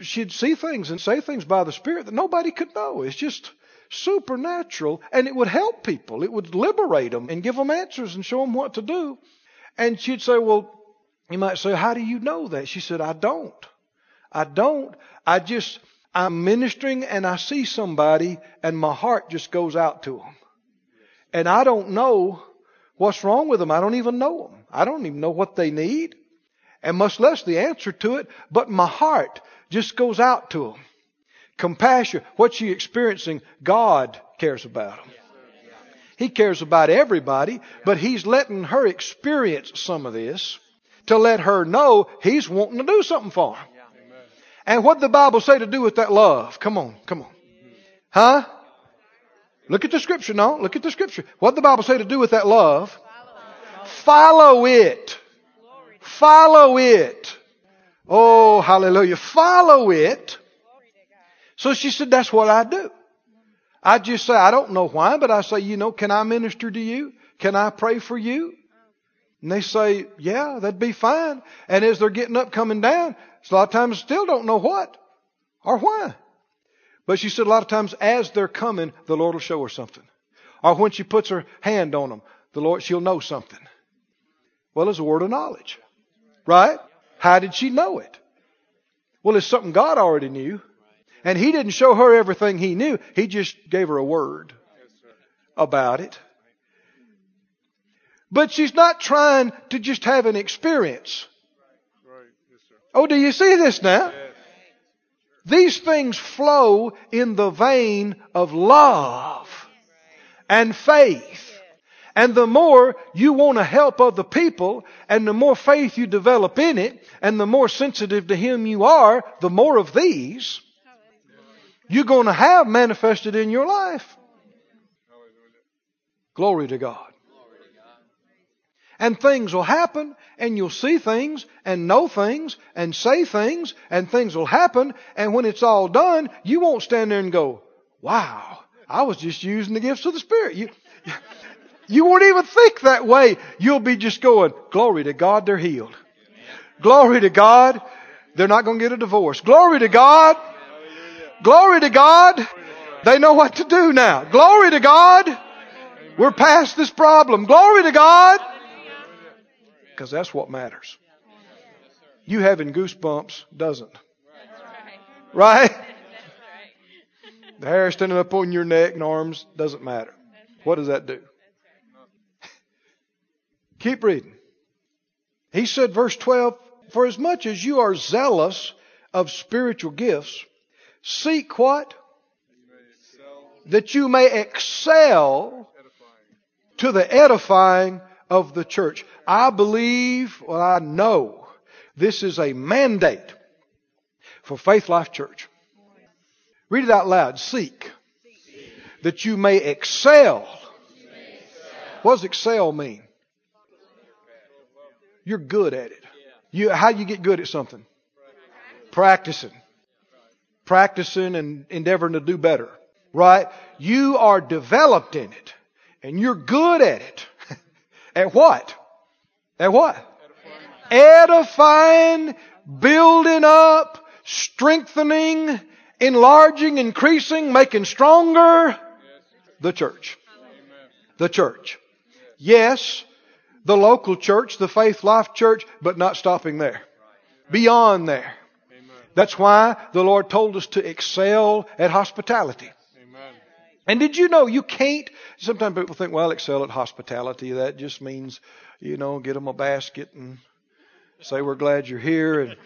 A: She'd see things and say things by the Spirit that nobody could know. It's just supernatural, and it would help people. It would liberate them and give them answers and show them what to do. And she'd say, Well, you might say, How do you know that? She said, I don't. I don't. I just, I'm ministering and I see somebody and my heart just goes out to them. And I don't know what's wrong with them. I don't even know them. I don't even know what they need and much less the answer to it, but my heart just goes out to them. Compassion, what she experiencing, God cares about them. He cares about everybody, but He's letting her experience some of this to let her know He's wanting to do something for her. And what the Bible say to do with that love? Come on, come on. Huh? Look at the scripture no? Look at the scripture. What the Bible say to do with that love? Follow it. Follow it. Oh, hallelujah. Follow it. So she said, that's what I do. I just say, I don't know why, but I say, you know, can I minister to you? Can I pray for you? And they say, yeah, that'd be fine. And as they're getting up, coming down, a lot of times still don't know what or why. But she said a lot of times as they're coming, the Lord will show her something. Or when she puts her hand on them, the Lord, she'll know something. Well, it's a word of knowledge. Right? How did she know it? Well, it's something God already knew. And He didn't show her everything He knew. He just gave her a word about it. But she's not trying to just have an experience. Oh, do you see this now? These things flow in the vein of love and faith. And the more you want to help other people, and the more faith you develop in it, and the more sensitive to Him you are, the more of these you're going to have manifested in your life. Glory to God. And things will happen, and you'll see things, and know things, and say things, and things will happen, and when it's all done, you won't stand there and go, wow, I was just using the gifts of the Spirit. You, you won't even think that way. You'll be just going, glory to God, they're healed. Glory to God, they're not going to get a divorce. Glory to God. Glory to God. They know what to do now. Glory to God. We're past this problem. Glory to God. Because that's what matters. You having goosebumps doesn't. Right? The hair standing up on your neck and arms doesn't matter. What does that do? Keep reading. He said, verse 12, For as much as you are zealous of spiritual gifts, seek what? That you may excel to the edifying of the church. I believe, well, I know this is a mandate for Faith Life Church. Read it out loud. Seek that you may excel. What does excel mean? You're good at it. You, how do you get good at something? Practicing. Practicing and endeavoring to do better. Right? You are developed in it. And you're good at it. at what? At what? Edifying, building up, strengthening, enlarging, increasing, making stronger the church. The church. Yes, the local church, the Faith Life Church, but not stopping there. Beyond there. That's why the Lord told us to excel at hospitality. And did you know you can't? Sometimes people think, well, excel at hospitality. That just means, you know, get them a basket and say we're glad you're here. And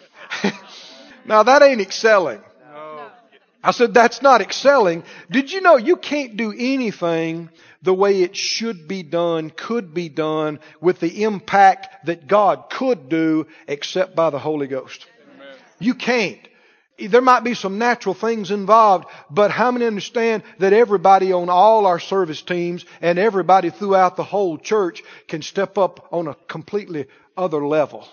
A: now that ain't excelling. I said, that's not excelling. Did you know you can't do anything the way it should be done, could be done, with the impact that God could do except by the Holy Ghost? You can't. There might be some natural things involved, but how many understand that everybody on all our service teams and everybody throughout the whole church can step up on a completely other level?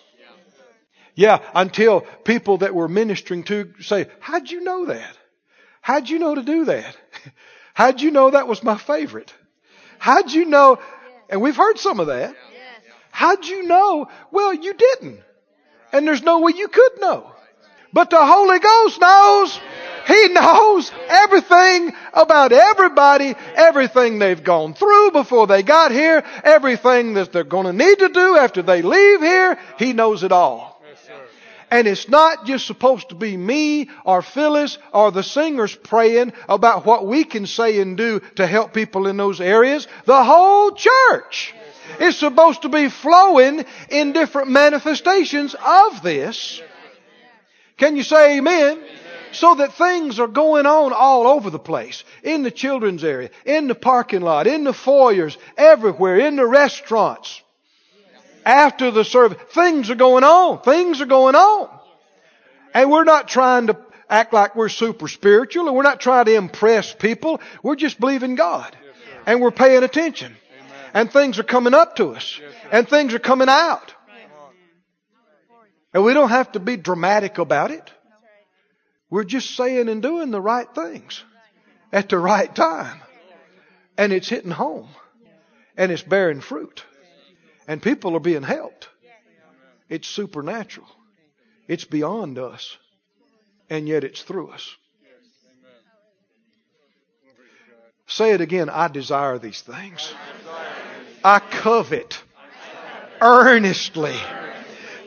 A: Yeah, until people that we're ministering to say, how'd you know that? How'd you know to do that? How'd you know that was my favorite? How'd you know? And we've heard some of that. How'd you know? Well, you didn't. And there's no way you could know. But the Holy Ghost knows. He knows everything about everybody, everything they've gone through before they got here, everything that they're going to need to do after they leave here. He knows it all. And it's not just supposed to be me or Phyllis or the singers praying about what we can say and do to help people in those areas. The whole church is supposed to be flowing in different manifestations of this. Can you say amen? So that things are going on all over the place. In the children's area, in the parking lot, in the foyers, everywhere, in the restaurants after the service. Things are going on. Things are going on. And we're not trying to act like we're super spiritual and we're not trying to impress people. We're just believing God. and we're paying attention. And things are coming up to us. and things are coming out. And we don't have to be dramatic about it. We're just saying and doing the right things at the right time. And it's hitting home. And it's bearing fruit. And people are being helped. It's supernatural. It's beyond us. And yet it's through us. Say it again. I desire these things. I covet earnestly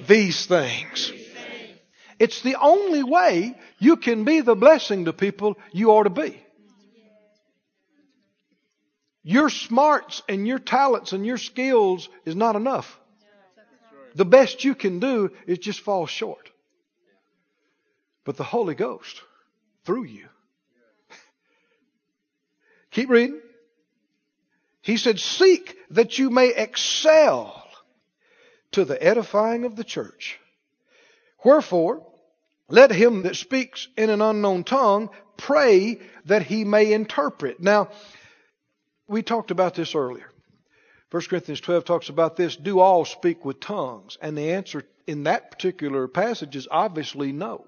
A: these things. It's the only way you can be the blessing to people you ought to be. Your smarts and your talents and your skills is not enough. The best you can do is just fall short. But the Holy Ghost, through you. Keep reading. He said, Seek that you may excel to the edifying of the church. Wherefore, let him that speaks in an unknown tongue pray that he may interpret. Now, we talked about this earlier. 1 Corinthians 12 talks about this. Do all speak with tongues? And the answer in that particular passage is obviously no.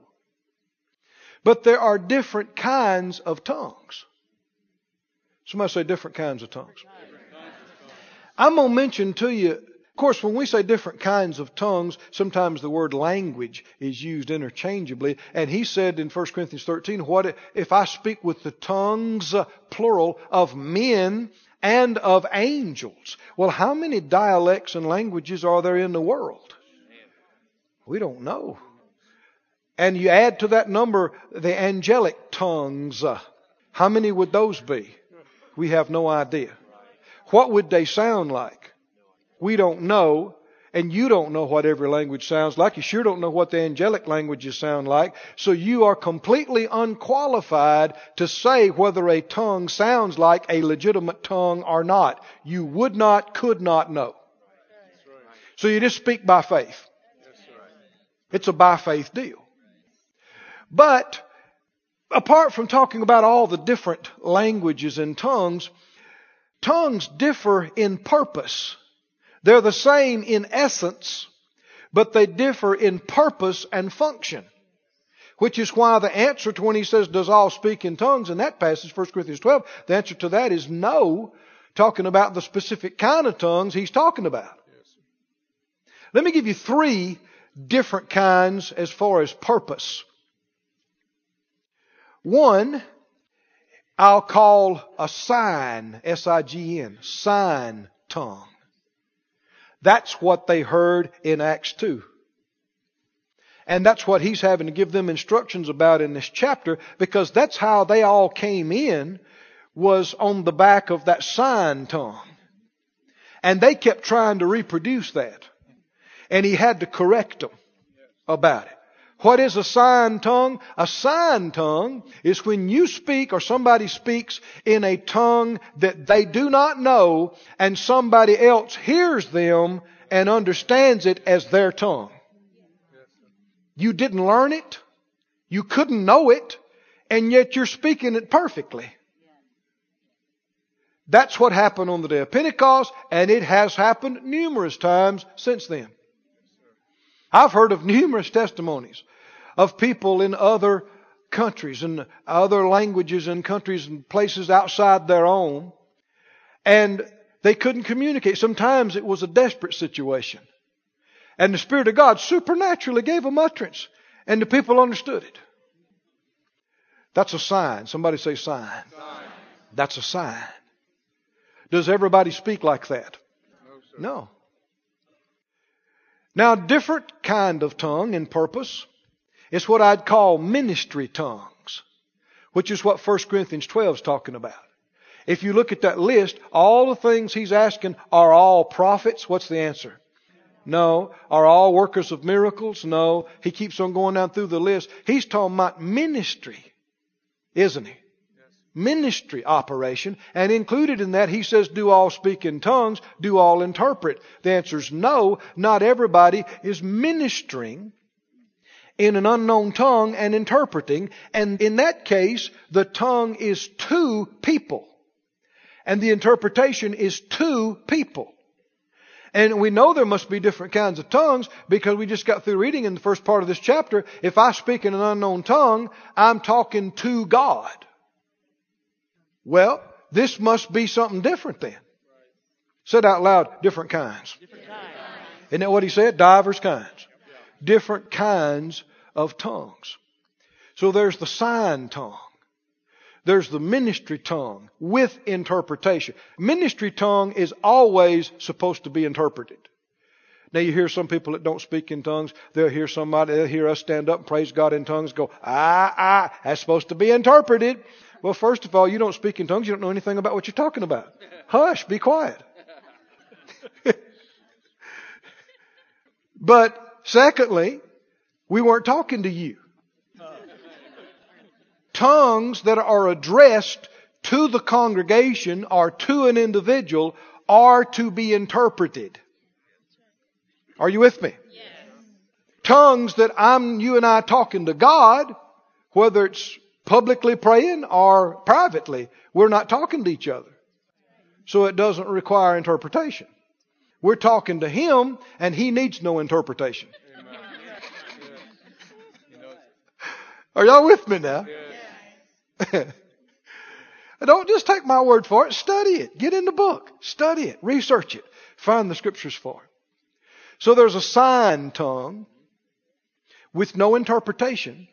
A: But there are different kinds of tongues. Somebody say different kinds of tongues. I'm going to mention to you, of course, when we say different kinds of tongues, sometimes the word language is used interchangeably. And he said in 1 Corinthians 13, what if I speak with the tongues, uh, plural, of men and of angels? Well, how many dialects and languages are there in the world? We don't know. And you add to that number the angelic tongues. Uh, how many would those be? We have no idea. What would they sound like? We don't know. And you don't know what every language sounds like. You sure don't know what the angelic languages sound like. So you are completely unqualified to say whether a tongue sounds like a legitimate tongue or not. You would not, could not know. So you just speak by faith. It's a by faith deal. But apart from talking about all the different languages and tongues, tongues differ in purpose. They're the same in essence, but they differ in purpose and function. Which is why the answer to when he says, does all speak in tongues in that passage, 1 Corinthians 12, the answer to that is no, talking about the specific kind of tongues he's talking about. Let me give you three different kinds as far as purpose. One, I'll call a sign, S-I-G-N, sign tongue. That's what they heard in Acts 2. And that's what he's having to give them instructions about in this chapter because that's how they all came in was on the back of that sign tongue. And they kept trying to reproduce that. And he had to correct them about it. What is a sign tongue? A sign tongue is when you speak or somebody speaks in a tongue that they do not know and somebody else hears them and understands it as their tongue. You didn't learn it. You couldn't know it. And yet you're speaking it perfectly. That's what happened on the day of Pentecost and it has happened numerous times since then. I've heard of numerous testimonies of people in other countries and other languages and countries and places outside their own. And they couldn't communicate. Sometimes it was a desperate situation. And the Spirit of God supernaturally gave them utterance. And the people understood it. That's a sign. Somebody say sign. sign. That's a sign. Does everybody speak like that? No. no. Now, different kind of tongue and purpose is what I'd call ministry tongues, which is what 1 Corinthians 12 is talking about. If you look at that list, all the things he's asking are all prophets. What's the answer? No. Are all workers of miracles? No. He keeps on going down through the list. He's talking about ministry, isn't he? Ministry operation. And included in that, he says, do all speak in tongues, do all interpret. The answer is no. Not everybody is ministering in an unknown tongue and interpreting. And in that case, the tongue is to people. And the interpretation is to people. And we know there must be different kinds of tongues because we just got through reading in the first part of this chapter. If I speak in an unknown tongue, I'm talking to God. Well, this must be something different then. Said out loud, different kinds. Different kinds. Isn't that what he said? Divers kinds. Different kinds of tongues. So there's the sign tongue. There's the ministry tongue with interpretation. Ministry tongue is always supposed to be interpreted. Now you hear some people that don't speak in tongues, they'll hear somebody, they'll hear us stand up and praise God in tongues, go, ah, ah, that's supposed to be interpreted. Well, first of all, you don't speak in tongues, you don't know anything about what you're talking about. Hush, be quiet. but secondly, we weren't talking to you tongues that are addressed to the congregation or to an individual are to be interpreted. Are you with me? Yes. Tongues that I'm, you and I talking to God, whether it's publicly praying or privately, we're not talking to each other. So it doesn't require interpretation. We're talking to Him and He needs no interpretation. Are y'all with me now? Don't just take my word for it. Study it. Get in the book. Study it. Research it. Find the scriptures for it. So there's a sign tongue with no interpretation,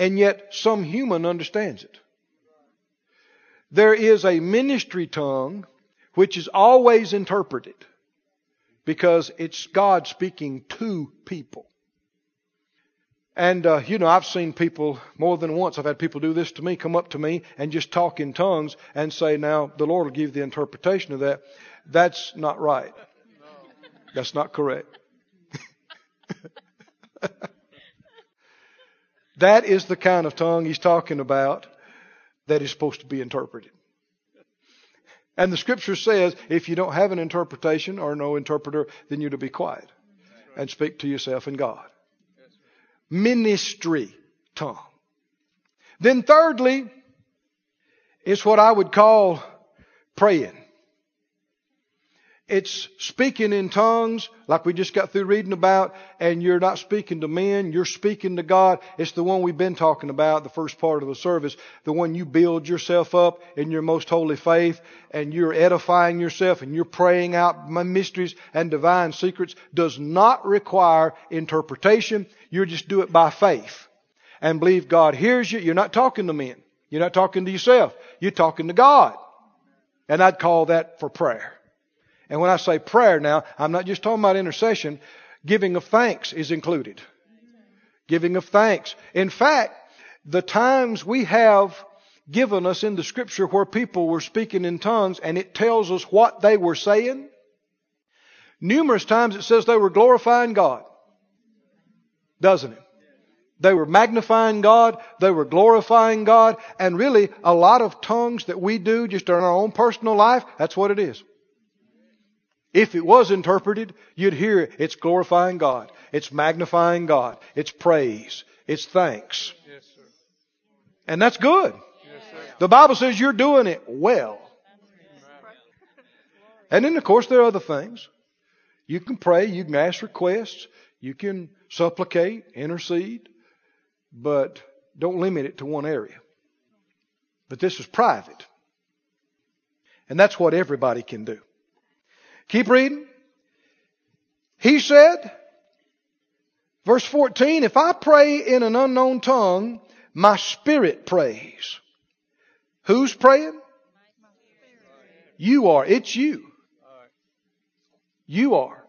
A: and yet some human understands it. There is a ministry tongue which is always interpreted because it's God speaking to people. And, uh, you know, I've seen people more than once, I've had people do this to me, come up to me and just talk in tongues and say, now, the Lord will give the interpretation of that. That's not right. That's not correct. that is the kind of tongue he's talking about that is supposed to be interpreted. And the scripture says, if you don't have an interpretation or no interpreter, then you're to be quiet and speak to yourself and God ministry tongue. Then thirdly, it's what I would call praying. It's speaking in tongues, like we just got through reading about, and you're not speaking to men, you're speaking to God. It's the one we've been talking about, the first part of the service, the one you build yourself up in your most holy faith, and you're edifying yourself, and you're praying out my mysteries and divine secrets, does not require interpretation. You just do it by faith and believe God hears you. You're not talking to men. You're not talking to yourself. You're talking to God. And I'd call that for prayer. And when I say prayer now, I'm not just talking about intercession. Giving of thanks is included. Giving of thanks. In fact, the times we have given us in the scripture where people were speaking in tongues and it tells us what they were saying, numerous times it says they were glorifying God. Doesn't it? They were magnifying God, they were glorifying God, and really a lot of tongues that we do just in our own personal life, that's what it is. If it was interpreted, you'd hear it. It's glorifying God. It's magnifying God. It's praise. It's thanks. Yes, and that's good. Yes, the Bible says you're doing it well. And then, of course, there are other things. You can pray, you can ask requests, you can supplicate, intercede, but don't limit it to one area. But this is private. And that's what everybody can do. Keep reading. He said, verse 14, if I pray in an unknown tongue, my spirit prays. Who's praying? You are. It's you. You are.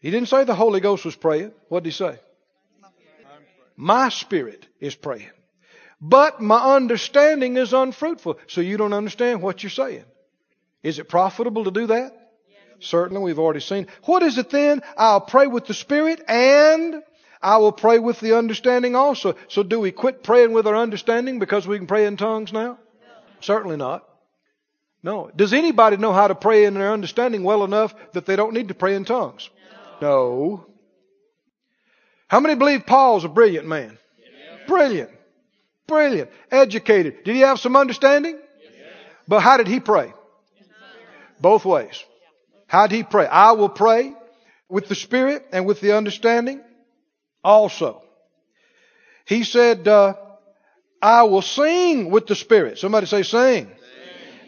A: He didn't say the Holy Ghost was praying. What did he say? My spirit is praying. But my understanding is unfruitful. So you don't understand what you're saying. Is it profitable to do that? Certainly, we've already seen. What is it then? I'll pray with the Spirit and I will pray with the understanding also. So do we quit praying with our understanding because we can pray in tongues now? No. Certainly not. No. Does anybody know how to pray in their understanding well enough that they don't need to pray in tongues? No. no. How many believe Paul's a brilliant man? Yeah. Brilliant. Brilliant. Educated. Did he have some understanding? Yes. But how did he pray? Both ways. How did he pray? I will pray with the Spirit and with the understanding also. He said, uh, I will sing with the Spirit. Somebody say sing. sing.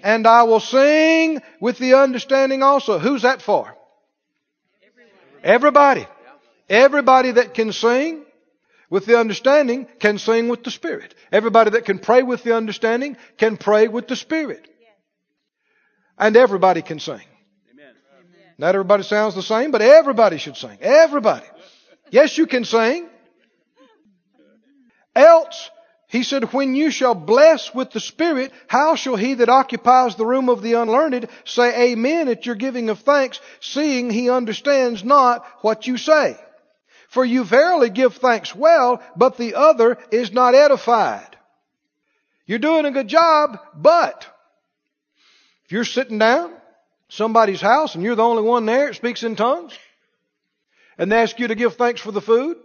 A: And I will sing with the understanding also. Who's that for? Everybody. Everybody that can sing with the understanding can sing with the Spirit. Everybody that can pray with the understanding can pray with the Spirit. And everybody can sing. Not everybody sounds the same, but everybody should sing. Everybody. Yes, you can sing. Else, he said, when you shall bless with the Spirit, how shall he that occupies the room of the unlearned say amen at your giving of thanks, seeing he understands not what you say? For you verily give thanks well, but the other is not edified. You're doing a good job, but you're sitting down, somebody's house, and you're the only one there that speaks in tongues, and they ask you to give thanks for the food,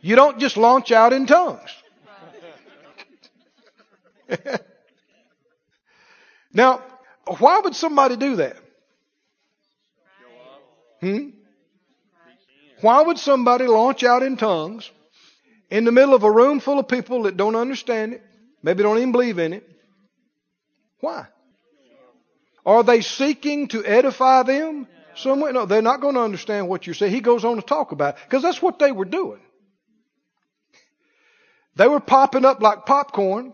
A: you don't just launch out in tongues. now, why would somebody do that? Hmm? Why would somebody launch out in tongues in the middle of a room full of people that don't understand it, maybe don't even believe in it? Why? Are they seeking to edify them? Somewhere? No, they're not going to understand what you say. He goes on to talk about it because that's what they were doing. They were popping up like popcorn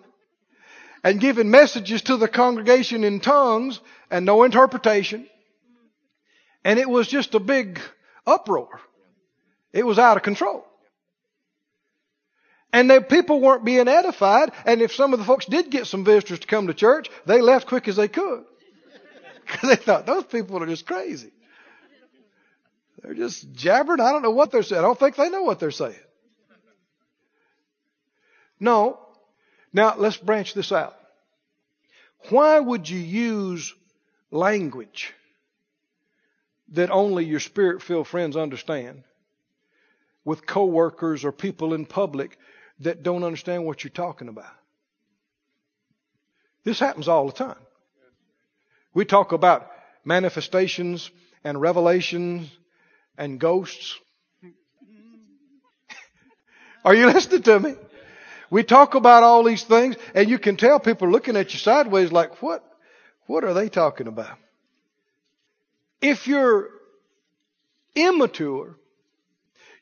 A: and giving messages to the congregation in tongues and no interpretation. And it was just a big uproar. It was out of control. And the people weren't being edified. And if some of the folks did get some visitors to come to church, they left quick as they could. Because they thought, those people are just crazy. They're just jabbering. I don't know what they're saying. I don't think they know what they're saying. No. Now, let's branch this out. Why would you use language that only your spirit filled friends understand with coworkers or people in public that don't understand what you're talking about? This happens all the time. We talk about manifestations and revelations and ghosts. Are you listening to me? We talk about all these things, and you can tell people looking at you sideways like, what? What are they talking about? If you're immature,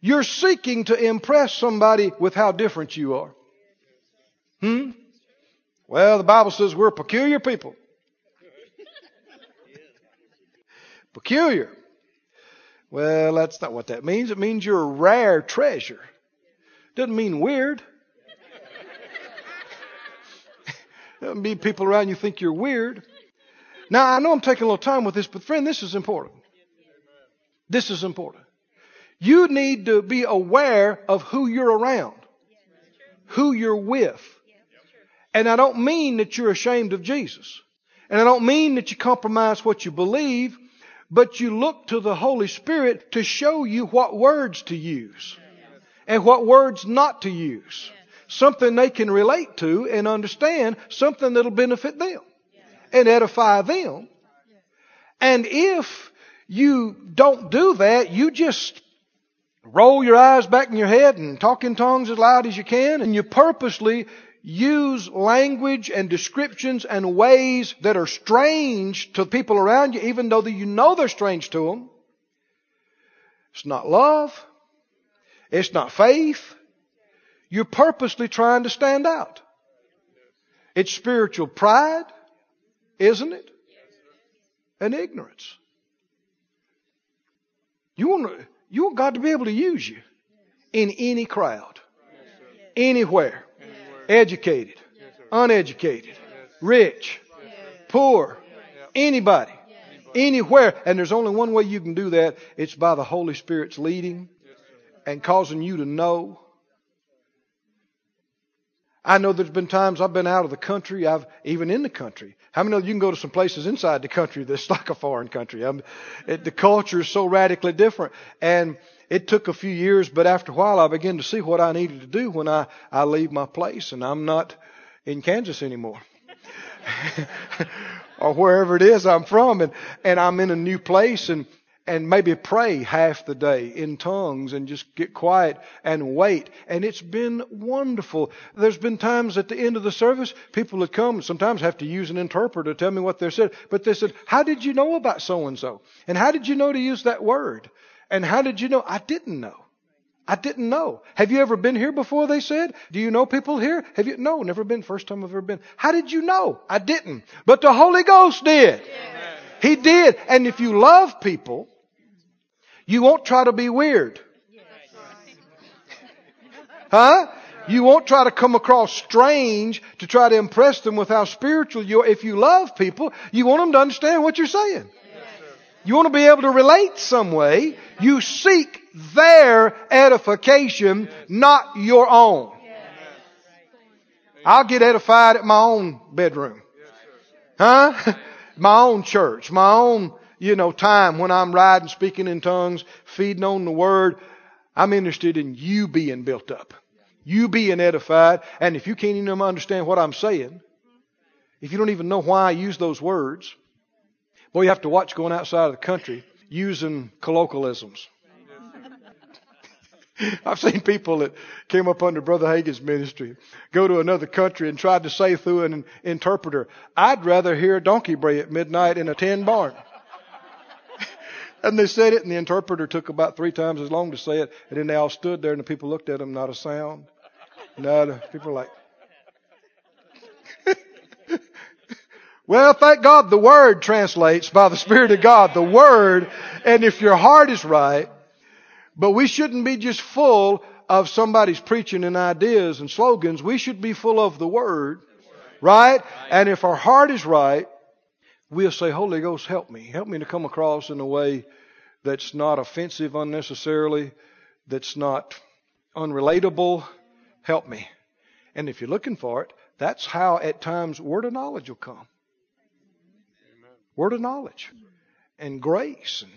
A: you're seeking to impress somebody with how different you are. Hmm? Well, the Bible says we're peculiar people. peculiar. Well, that's not what that means. It means you're a rare treasure. Doesn't mean weird. Doesn't mean people around you think you're weird. Now, I know I'm taking a little time with this, but friend, this is important. This is important. You need to be aware of who you're around, who you're with. And I don't mean that you're ashamed of Jesus. And I don't mean that you compromise what you believe, but you look to the Holy Spirit to show you what words to use and what words not to use something they can relate to and understand, something that'll benefit them and edify them. And if you don't do that, you just roll your eyes back in your head and talk in tongues as loud as you can, and you purposely use language and descriptions and ways that are strange to people around you, even though you know they're strange to them. It's not love. It's not faith. You're purposely trying to stand out. It's spiritual pride, isn't it? And ignorance. You want, you God to be able to use you in any crowd, anywhere, educated, uneducated, rich, poor, anybody, anywhere. And there's only one way you can do that. It's by the Holy Spirit's leading and causing you to know. I know there's been times I've been out of the country, I've even in the country. How many of you can go to some places inside the country that's like a foreign country? It, the culture is so radically different. And it took a few years, but after a while I began to see what I needed to do when I, I leave my place and I'm not in Kansas anymore. or wherever it is I'm from and, and I'm in a new place and and maybe pray half the day in tongues and just get quiet and wait. And it's been wonderful. There's been times at the end of the service, people would come, sometimes have to use an interpreter to tell me what they said, but they said, how did you know about so and so? And how did you know to use that word? And how did you know? I didn't know. I didn't know. Have you ever been here before? They said. Do you know people here? Have you? No, never been. First time I've ever been. How did you know? I didn't. But the Holy Ghost did. He did. And if you love people, you won't try to be weird. Huh? You won't try to come across strange to try to impress them with how spiritual you are. If you love people, you want them to understand what you're saying. You want to be able to relate some way. You seek their edification, not your own. I'll get edified at my own bedroom. Huh? My own church, my own you know, time when I'm riding, speaking in tongues, feeding on the word. I'm interested in you being built up, you being edified. And if you can't even understand what I'm saying, if you don't even know why I use those words, boy, you have to watch going outside of the country using colloquialisms. I've seen people that came up under Brother Hagin's ministry go to another country and tried to say through an interpreter, I'd rather hear a donkey bray at midnight in a tin barn. And they said it, and the interpreter took about three times as long to say it. And then they all stood there, and the people looked at them, not a sound. Not a, people were like, well, thank God the Word translates by the Spirit of God, the Word. And if your heart is right, but we shouldn't be just full of somebody's preaching and ideas and slogans. We should be full of the Word, right? And if our heart is right, we'll say, Holy Ghost, help me. Help me to come across in a way that's not offensive unnecessarily, that's not unrelatable. Help me. And if you're looking for it, that's how at times word of knowledge will come. Word of knowledge and grace and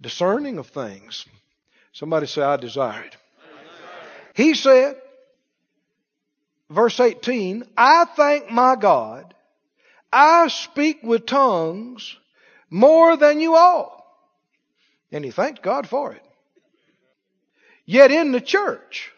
A: discerning of things. Somebody say, I desire it. He said, verse 18, I thank my God I speak with tongues more than you all. And he thanked God for it. Yet in the church,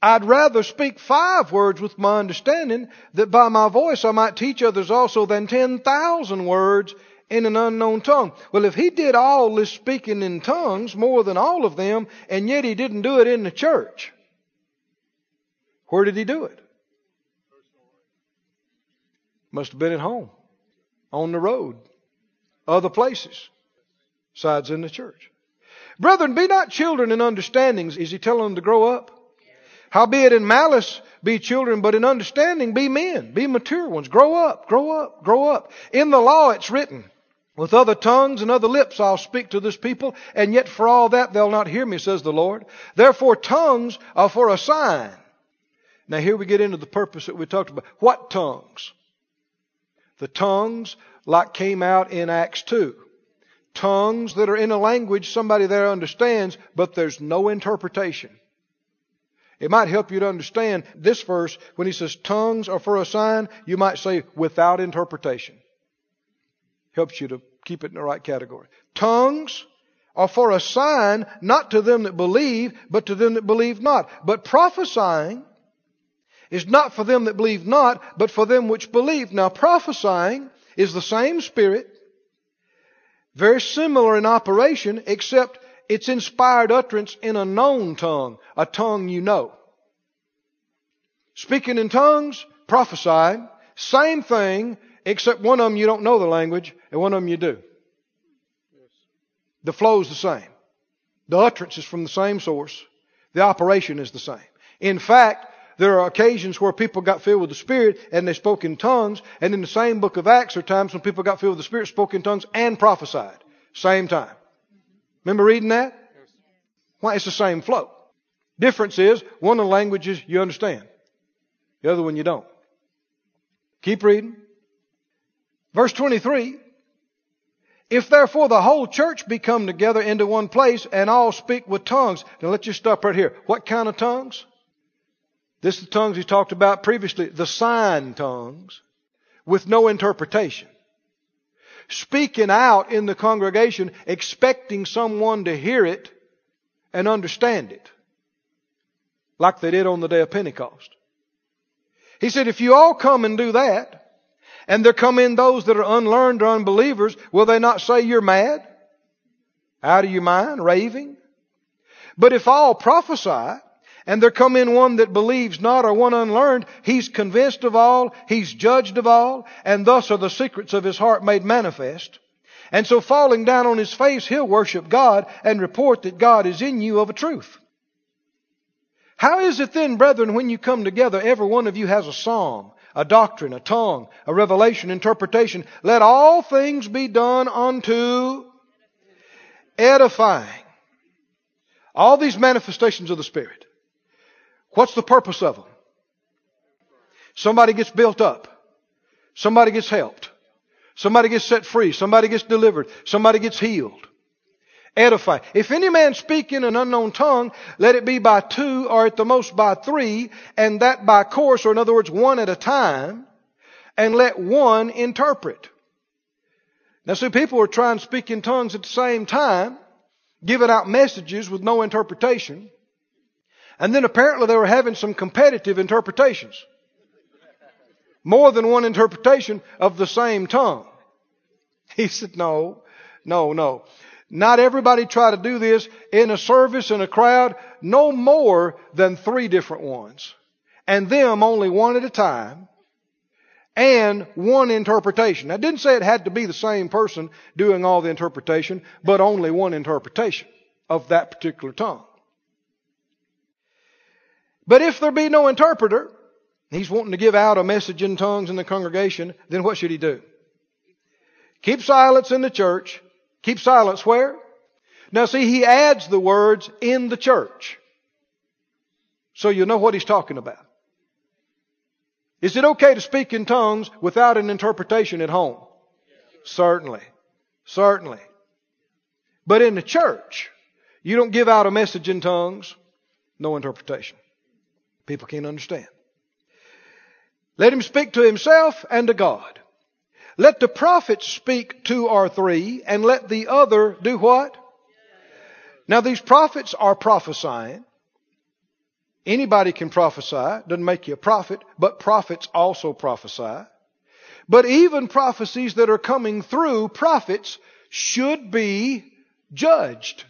A: I'd rather speak five words with my understanding that by my voice I might teach others also than 10,000 words in an unknown tongue. Well, if he did all this speaking in tongues more than all of them, and yet he didn't do it in the church, where did he do it? Must have been at home, on the road, other places, besides in the church. Brethren, be not children in understandings. Is he telling them to grow up? Howbeit in malice be children, but in understanding be men, be mature ones. Grow up, grow up, grow up. In the law it's written, with other tongues and other lips I'll speak to this people, and yet for all that they'll not hear me, says the Lord. Therefore tongues are for a sign. Now here we get into the purpose that we talked about. What tongues? The tongues like came out in Acts 2. Tongues that are in a language somebody there understands, but there's no interpretation. It might help you to understand this verse when he says tongues are for a sign, you might say without interpretation. Helps you to keep it in the right category. Tongues are for a sign, not to them that believe, but to them that believe not. But prophesying is not for them that believe not, but for them which believe. Now prophesying is the same spirit, very similar in operation, except it's inspired utterance in a known tongue, a tongue you know. Speaking in tongues, prophesying, same thing, except one of them you don't know the language, and one of them you do. The flow is the same. The utterance is from the same source. The operation is the same. In fact, there are occasions where people got filled with the Spirit and they spoke in tongues, and in the same book of Acts there are times when people got filled with the Spirit, spoke in tongues, and prophesied. Same time. Remember reading that? Why? It's the same flow. Difference is, one of the languages you understand. The other one you don't. Keep reading. Verse 23. If therefore the whole church be come together into one place and all speak with tongues. Now let's just stop right here. What kind of tongues? This is the tongues he talked about previously. The sign tongues with no interpretation. Speaking out in the congregation, expecting someone to hear it and understand it. Like they did on the day of Pentecost. He said, if you all come and do that, and there come in those that are unlearned or unbelievers, will they not say you're mad? Out of your mind, raving? But if all prophesy, and there come in one that believes not or one unlearned, he's convinced of all, he's judged of all, and thus are the secrets of his heart made manifest. And so falling down on his face, he'll worship God and report that God is in you of a truth. How is it then, brethren, when you come together, every one of you has a song, a doctrine, a tongue, a revelation, interpretation? Let all things be done unto edifying. All these manifestations of the Spirit. What's the purpose of them? Somebody gets built up. Somebody gets helped. Somebody gets set free. Somebody gets delivered. Somebody gets healed edify. If any man speak in an unknown tongue, let it be by two or at the most by three, and that by course, or in other words, one at a time, and let one interpret. Now see, people are trying to speak in tongues at the same time, giving out messages with no interpretation, and then apparently they were having some competitive interpretations. More than one interpretation of the same tongue. He said, no, no, no. Not everybody try to do this in a service, in a crowd, no more than three different ones. And them only one at a time. And one interpretation. I didn't say it had to be the same person doing all the interpretation, but only one interpretation of that particular tongue. But if there be no interpreter, he's wanting to give out a message in tongues in the congregation, then what should he do? Keep silence in the church Keep silence where? Now see, he adds the words in the church. So you know what he's talking about. Is it okay to speak in tongues without an interpretation at home? Certainly. Certainly. But in the church, you don't give out a message in tongues, no interpretation. People can't understand. Let him speak to himself and to God. Let the prophets speak two or three, and let the other do what? Now these prophets are prophesying. Anybody can prophesy. Doesn't make you a prophet, but prophets also prophesy. But even prophecies that are coming through prophets should be judged.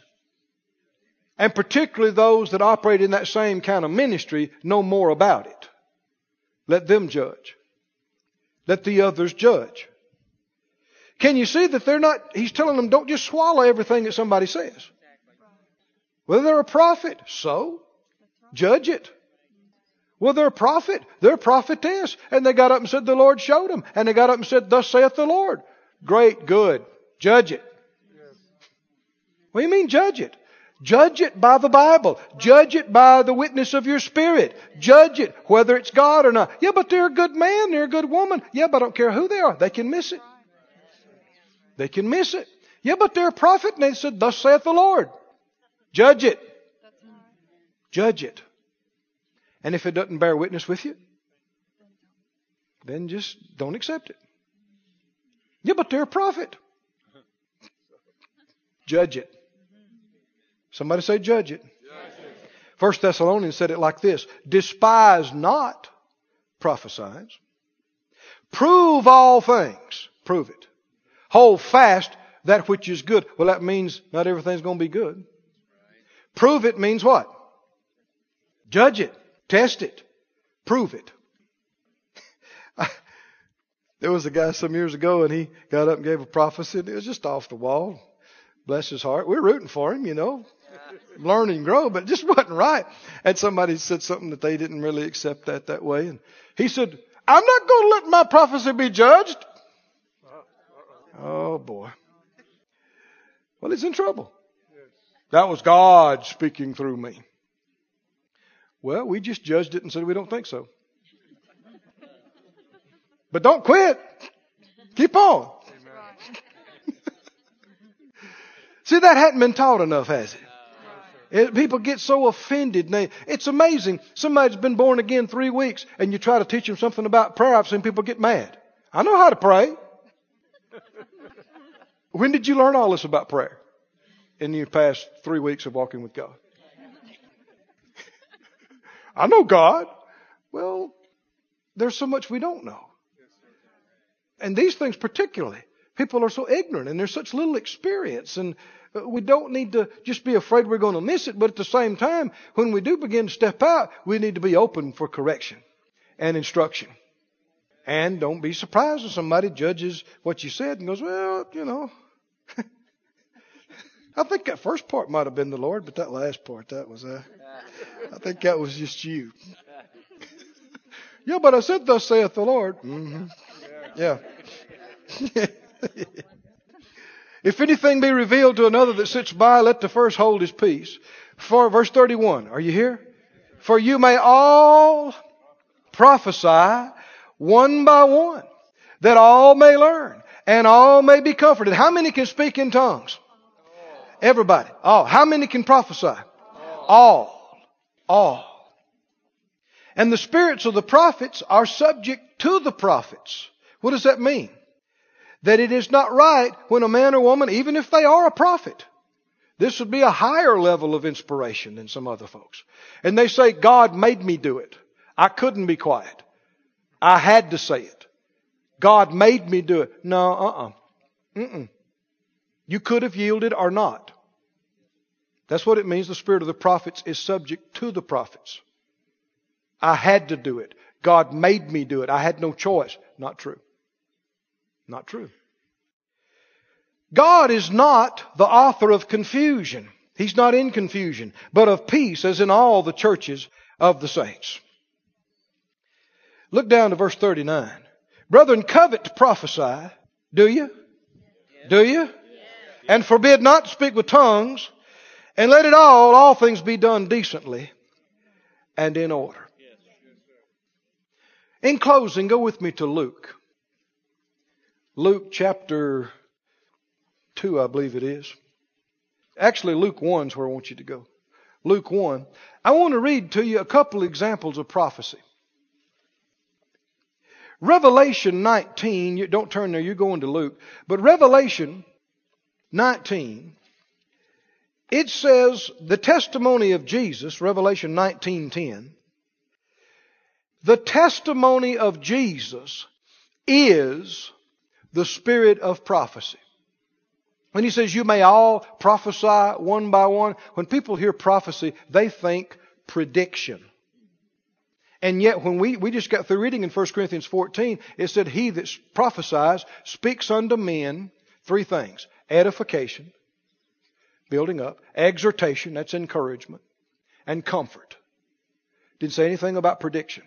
A: And particularly those that operate in that same kind of ministry know more about it. Let them judge. Let the others judge. Can you see that they're not, he's telling them don't just swallow everything that somebody says. Whether they're a prophet, so judge it. Well, they're a prophet. They're a prophetess. And they got up and said, the Lord showed them. And they got up and said, thus saith the Lord. Great, good. Judge it. What do you mean judge it? Judge it by the Bible. Judge it by the witness of your spirit. Judge it whether it's God or not. Yeah, but they're a good man. They're a good woman. Yeah, but I don't care who they are. They can miss it. They can miss it. Yeah, but they're a prophet, and they said, Thus saith the Lord. Judge it. Judge it. And if it doesn't bear witness with you, then just don't accept it. Yeah, but they're a prophet. Judge it. Somebody say, judge it. First Thessalonians said it like this Despise not prophesying. Prove all things. Prove it. Hold fast that which is good. Well, that means not everything's going to be good. Prove it means what? Judge it. Test it. Prove it. there was a guy some years ago and he got up and gave a prophecy it was just off the wall. Bless his heart. We're rooting for him, you know. Learn and grow, but it just wasn't right. And somebody said something that they didn't really accept that that way. And he said, I'm not going to let my prophecy be judged. Oh boy. Well, he's in trouble. That was God speaking through me. Well, we just judged it and said we don't think so. But don't quit. Keep on. See, that hadn't been taught enough, has it? It? People get so offended. They, it's amazing. Somebody's been born again three weeks, and you try to teach them something about prayer. I've seen people get mad. I know how to pray. when did you learn all this about prayer? In your past three weeks of walking with God. I know God. Well, there's so much we don't know. And these things particularly. People are so ignorant and there's such little experience and we don't need to just be afraid we're going to miss it, but at the same time, when we do begin to step out, we need to be open for correction and instruction. And don't be surprised if somebody judges what you said and goes, well, you know. I think that first part might have been the Lord, but that last part, that was, uh, I think that was just you. yeah, but I said, thus saith the Lord. Mm-hmm. Yeah. if anything be revealed to another that sits by, let the first hold his peace. For verse 31, are you here? For you may all prophesy one by one, that all may learn and all may be comforted. How many can speak in tongues? Everybody. All. How many can prophesy? All. All. And the spirits of the prophets are subject to the prophets. What does that mean? That it is not right when a man or woman, even if they are a prophet, this would be a higher level of inspiration than some other folks. And they say, God made me do it. I couldn't be quiet. I had to say it. God made me do it. No, uh-uh. Mm-mm. You could have yielded or not. That's what it means the spirit of the prophets is subject to the prophets. I had to do it. God made me do it. I had no choice. Not true. Not true. God is not the author of confusion. He's not in confusion, but of peace, as in all the churches of the saints. Look down to verse 39. Brethren, covet to prophesy. Do you? Do you? And forbid not to speak with tongues. And let it all, all things be done decently and in order. In closing, go with me to Luke. Luke chapter 2, I believe it is. Actually, Luke 1 is where I want you to go. Luke 1. I want to read to you a couple examples of prophecy. Revelation 19, you don't turn there, you're going to Luke. But Revelation 19, it says the testimony of Jesus, Revelation 19:10. The testimony of Jesus is the spirit of prophecy. When he says you may all prophesy one by one, when people hear prophecy, they think prediction. And yet when we, we just got through reading in 1 Corinthians 14, it said he that prophesies speaks unto men three things. Edification, building up, exhortation, that's encouragement, and comfort. Didn't say anything about prediction.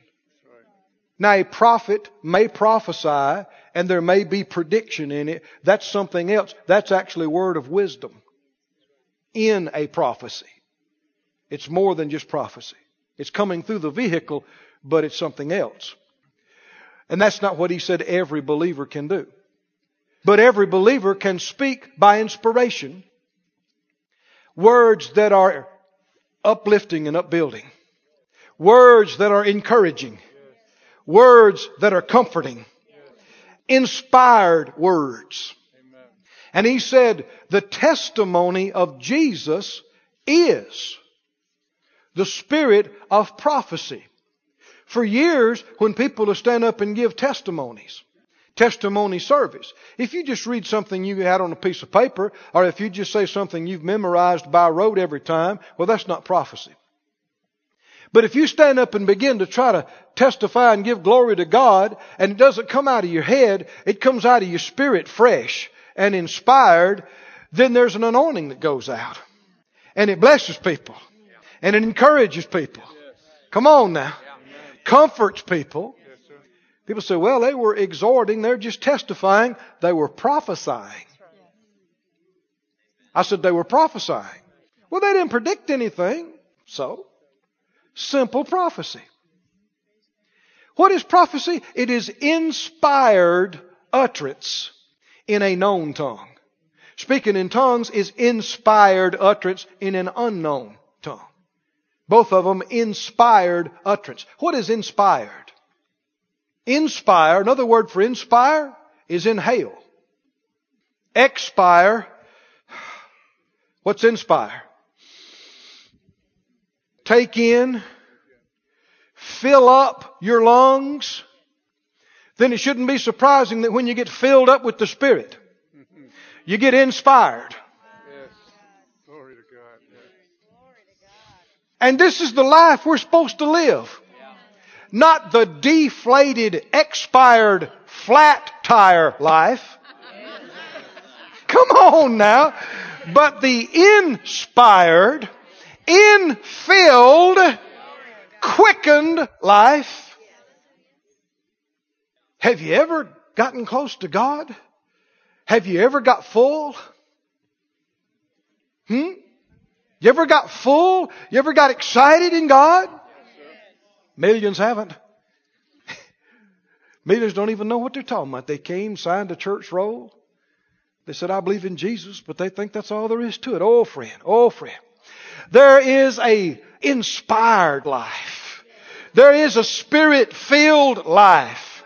A: Now, a prophet may prophesy and there may be prediction in it. That's something else. That's actually word of wisdom in a prophecy. It's more than just prophecy. It's coming through the vehicle, but it's something else. And that's not what he said every believer can do. But every believer can speak by inspiration words that are uplifting and upbuilding, words that are encouraging, Words that are comforting. Inspired words. And he said, the testimony of Jesus is the spirit of prophecy. For years, when people will stand up and give testimonies, testimony service, if you just read something you had on a piece of paper, or if you just say something you've memorized by rote every time, well, that's not prophecy. But if you stand up and begin to try to testify and give glory to God, and it doesn't come out of your head, it comes out of your spirit fresh and inspired, then there's an anointing that goes out. And it blesses people. And it encourages people. Come on now. Comforts people. People say, well, they were exhorting, they're just testifying. They were prophesying. I said they were prophesying. Well, they didn't predict anything. So, simple prophecy. What is prophecy? It is inspired utterance in a known tongue. Speaking in tongues is inspired utterance in an unknown tongue. Both of them inspired utterance. What is inspired? Inspire, another word for inspire is inhale. Expire, what's inspire? Take in, fill up your lungs, then it shouldn't be surprising that when you get filled up with the Spirit, you get inspired. Yes. Glory to God. Yes. And this is the life we're supposed to live. Not the deflated, expired, flat tire life. Come on now. But the inspired, infilled, quickened life. Have you ever gotten close to God? Have you ever got full? Hmm? You ever got full? You ever got excited in God? Millions haven't. Millions don't even know what they're talking about. They came, signed a church roll. They said, I believe in Jesus, but they think that's all there is to it. Oh, friend, oh, friend. There is a inspired life. There is a spirit filled life.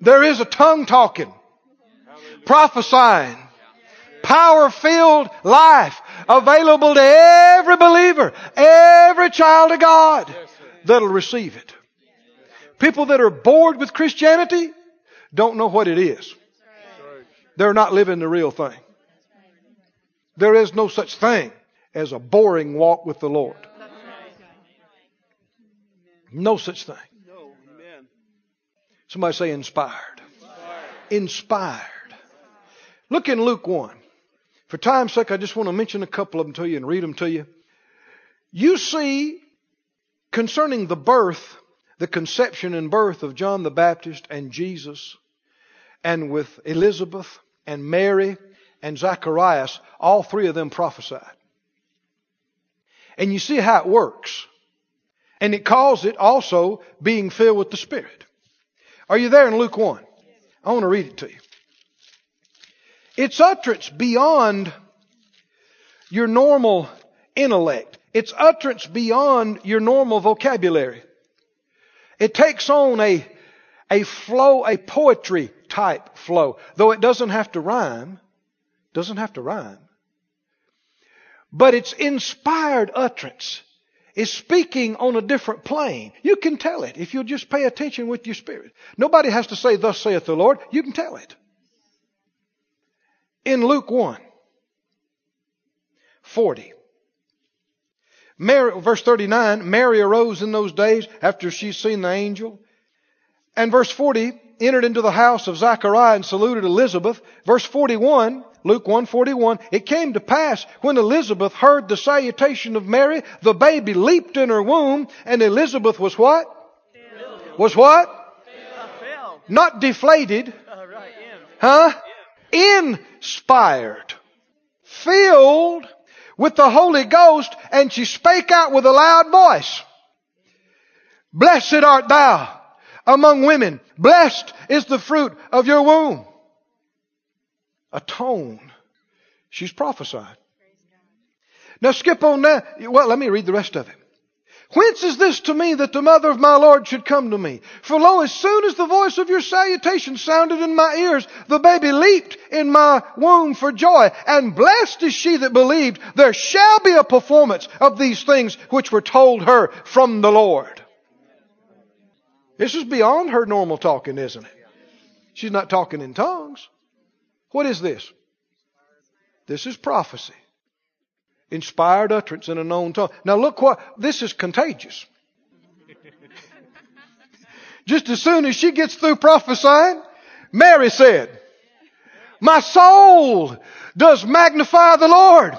A: There is a tongue talking, prophesying, power filled life available to every believer, every child of God that'll receive it. People that are bored with Christianity don't know what it is. They're not living the real thing. There is no such thing as a boring walk with the Lord. No such thing. Somebody say inspired. Inspired. Look in Luke 1. For time's sake, I just want to mention a couple of them to you and read them to you. You see, concerning the birth, the conception and birth of John the Baptist and Jesus, and with Elizabeth and Mary and Zacharias, all three of them prophesied. And you see how it works. And it calls it also being filled with the Spirit. Are you there in Luke 1? I want to read it to you. It's utterance beyond your normal intellect. It's utterance beyond your normal vocabulary. It takes on a, a flow, a poetry type flow, though it doesn't have to rhyme. Doesn't have to rhyme. But it's inspired utterance. It's speaking on a different plane. You can tell it if you'll just pay attention with your spirit. Nobody has to say, thus saith the Lord. You can tell it in Luke 1 40. Mary, verse 39, Mary arose in those days after she's seen the angel. And verse 40, entered into the house of Zachariah and saluted Elizabeth. Verse 41, Luke 141, it came to pass when Elizabeth heard the salutation of Mary, the baby leaped in her womb, and Elizabeth was what? Filled. Was what? Filled. Not deflated. Uh, right. Huh? inspired, filled with the Holy Ghost, and she spake out with a loud voice. Blessed art thou among women. Blessed is the fruit of your womb. A tone. She's prophesied. Now skip on that. Well, let me read the rest of it. Whence is this to me that the mother of my Lord should come to me? For lo, as soon as the voice of your salutation sounded in my ears, the baby leaped in my womb for joy. And blessed is she that believed there shall be a performance of these things which were told her from the Lord. This is beyond her normal talking, isn't it? She's not talking in tongues. What is this? This is prophecy. Inspired utterance in a known tongue. Now look what, this is contagious. Just as soon as she gets through prophesying, Mary said, My soul does magnify the Lord.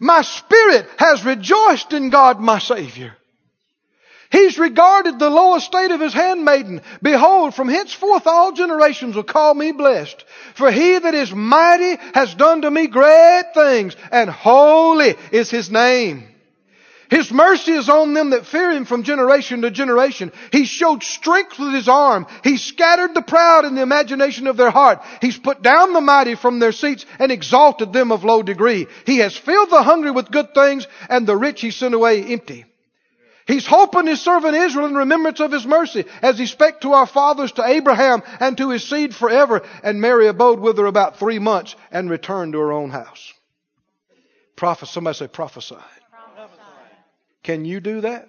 A: My spirit has rejoiced in God my Savior. He's regarded the low estate of his handmaiden. Behold, from henceforth all generations will call me blessed. For he that is mighty has done to me great things, and holy is his name. His mercy is on them that fear him from generation to generation. He showed strength with his arm. He scattered the proud in the imagination of their heart. He's put down the mighty from their seats and exalted them of low degree. He has filled the hungry with good things and the rich he sent away empty. He's hoping his servant Israel in remembrance of his mercy, as he spake to our fathers, to Abraham, and to his seed forever. And Mary abode with her about three months and returned to her own house. Prophet, somebody say prophesy. Can you do that?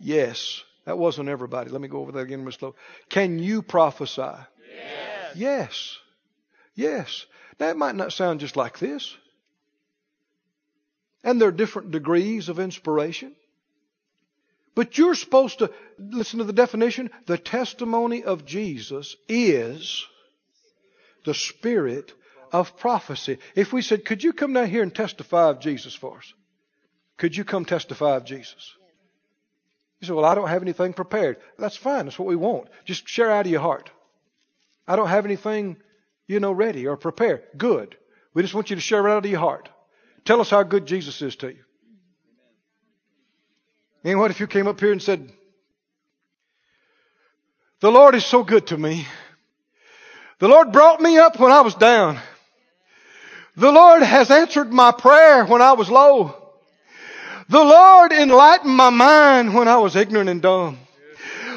A: Yes. yes. That wasn't everybody. Let me go over that again real slow. Can you prophesy?
B: Yes.
A: Yes. Yes. Now it might not sound just like this. And there are different degrees of inspiration. But you're supposed to listen to the definition. The testimony of Jesus is the spirit of prophecy. If we said, Could you come down here and testify of Jesus for us? Could you come testify of Jesus? You say, Well, I don't have anything prepared. That's fine. That's what we want. Just share out of your heart. I don't have anything, you know, ready or prepared. Good. We just want you to share out of your heart. Tell us how good Jesus is to you. And what if you came up here and said, The Lord is so good to me. The Lord brought me up when I was down. The Lord has answered my prayer when I was low. The Lord enlightened my mind when I was ignorant and dumb.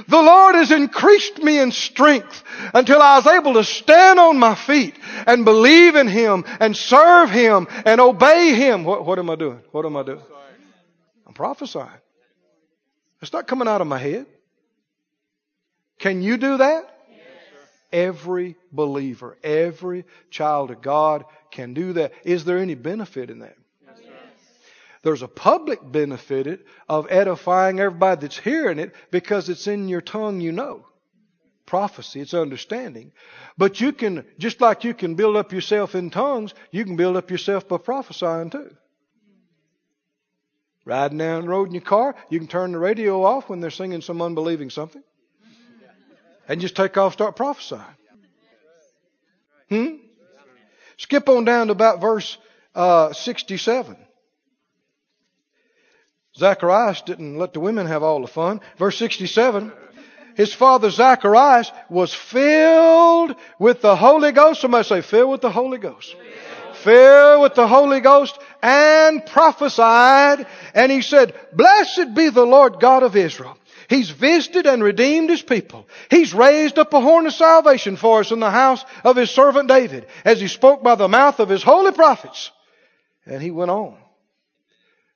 A: The Lord has increased me in strength until I was able to stand on my feet and believe in Him and serve Him and obey Him. What, what am I doing? What am I doing? I'm prophesying. It's not coming out of my head. Can you do that?
B: Yes,
A: every believer, every child of God can do that. Is there any benefit in that?
B: yes,
A: There's a public benefit of edifying everybody that's hearing it because it's in your tongue you know. Prophecy, it's understanding. But you can, just like you can build up yourself in tongues, you can build up yourself by prophesying too. Riding down the road in your car, you can turn the radio off when they're singing some unbelieving something. And just take off, start prophesying. Hmm? Skip on down to about verse uh, 67. Zacharias didn't let the women have all the fun. Verse 67. His father Zacharias was filled with the Holy Ghost. Somebody say, filled with the Holy Ghost. Filled with the Holy Ghost and prophesied. And he said, Blessed be the Lord God of Israel. He's visited and redeemed his people. He's raised up a horn of salvation for us in the house of his servant David, as he spoke by the mouth of his holy prophets. And he went on.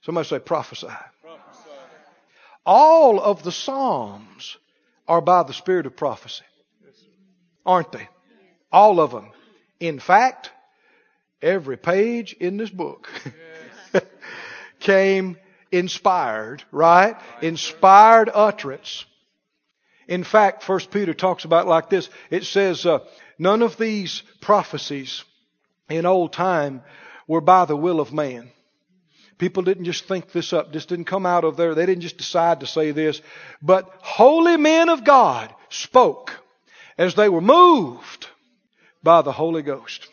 A: Somebody say prophesy.
B: prophesy.
A: All of the Psalms are by the spirit of prophecy. Aren't they? All of them. In fact, every page in this book came inspired, right? Inspired utterance. In fact, First Peter talks about like this. It says, uh, none of these prophecies in old time were by the will of man. People didn't just think this up. This didn't come out of there. They didn't just decide to say this. But holy men of God spoke as they were moved by the Holy Ghost.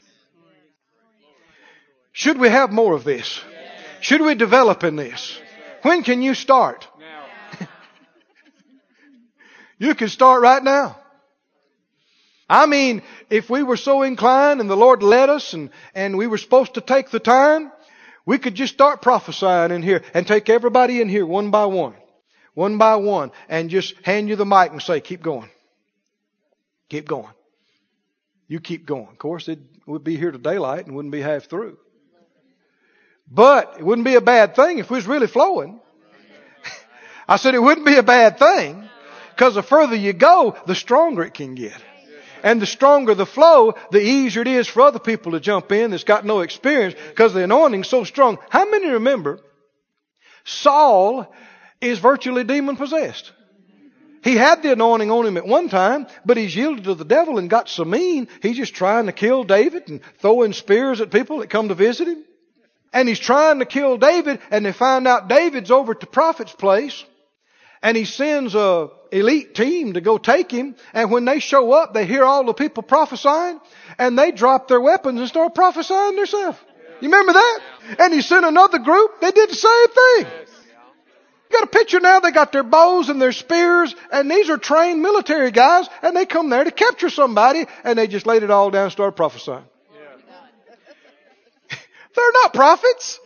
A: Should we have more of this? Should we develop in this? When can you start? You can start right now. I mean, if we were so inclined and the Lord led us and, and we were supposed to take the time, we could just start prophesying in here and take everybody in here one by one. One by one and just hand you the mic and say, keep going. Keep going. You keep going. Of course, it would be here to daylight and wouldn't be half through. But it wouldn't be a bad thing if we was really flowing. I said it wouldn't be a bad thing because the further you go, the stronger it can get. And the stronger the flow, the easier it is for other people to jump in that's got no experience because the anointing's so strong. How many remember Saul is virtually demon possessed? He had the anointing on him at one time, but he's yielded to the devil and got so mean, he's just trying to kill David and throwing spears at people that come to visit him. And he's trying to kill David, and they find out David's over at the prophet's place, and he sends a elite team to go take him, and when they show up, they hear all the people prophesying, and they drop their weapons and start prophesying themselves. You remember that? And he sent another group, they did the same thing. You got a picture now, they got their bows and their spears, and these are trained military guys, and they come there to capture somebody, and they just laid it all down and started prophesying. They're not prophets.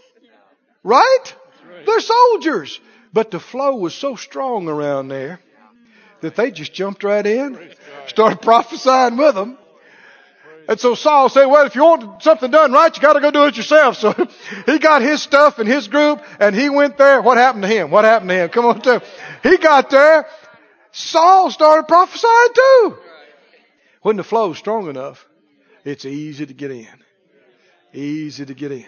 A: Right? They're soldiers. But the flow was so strong around there that they just jumped right in, started prophesying with them. And so Saul said, well, if you want something done right, you gotta go do it yourself. So he got his stuff and his group and he went there. What happened to him? What happened to him? Come on, tell. He got there. Saul started prophesying too. When the flow's strong enough, it's easy to get in. Easy to get in.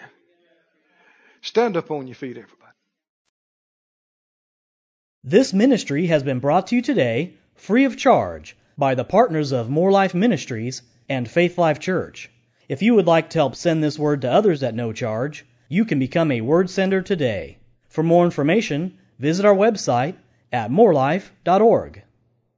A: Stand up on your feet, everybody.
C: This ministry has been brought to you today free of charge by the partners of More Life Ministries and Faith Life Church. If you would like to help send this word to others at no charge, you can become a word sender today. For more information, visit our website at morelife.org.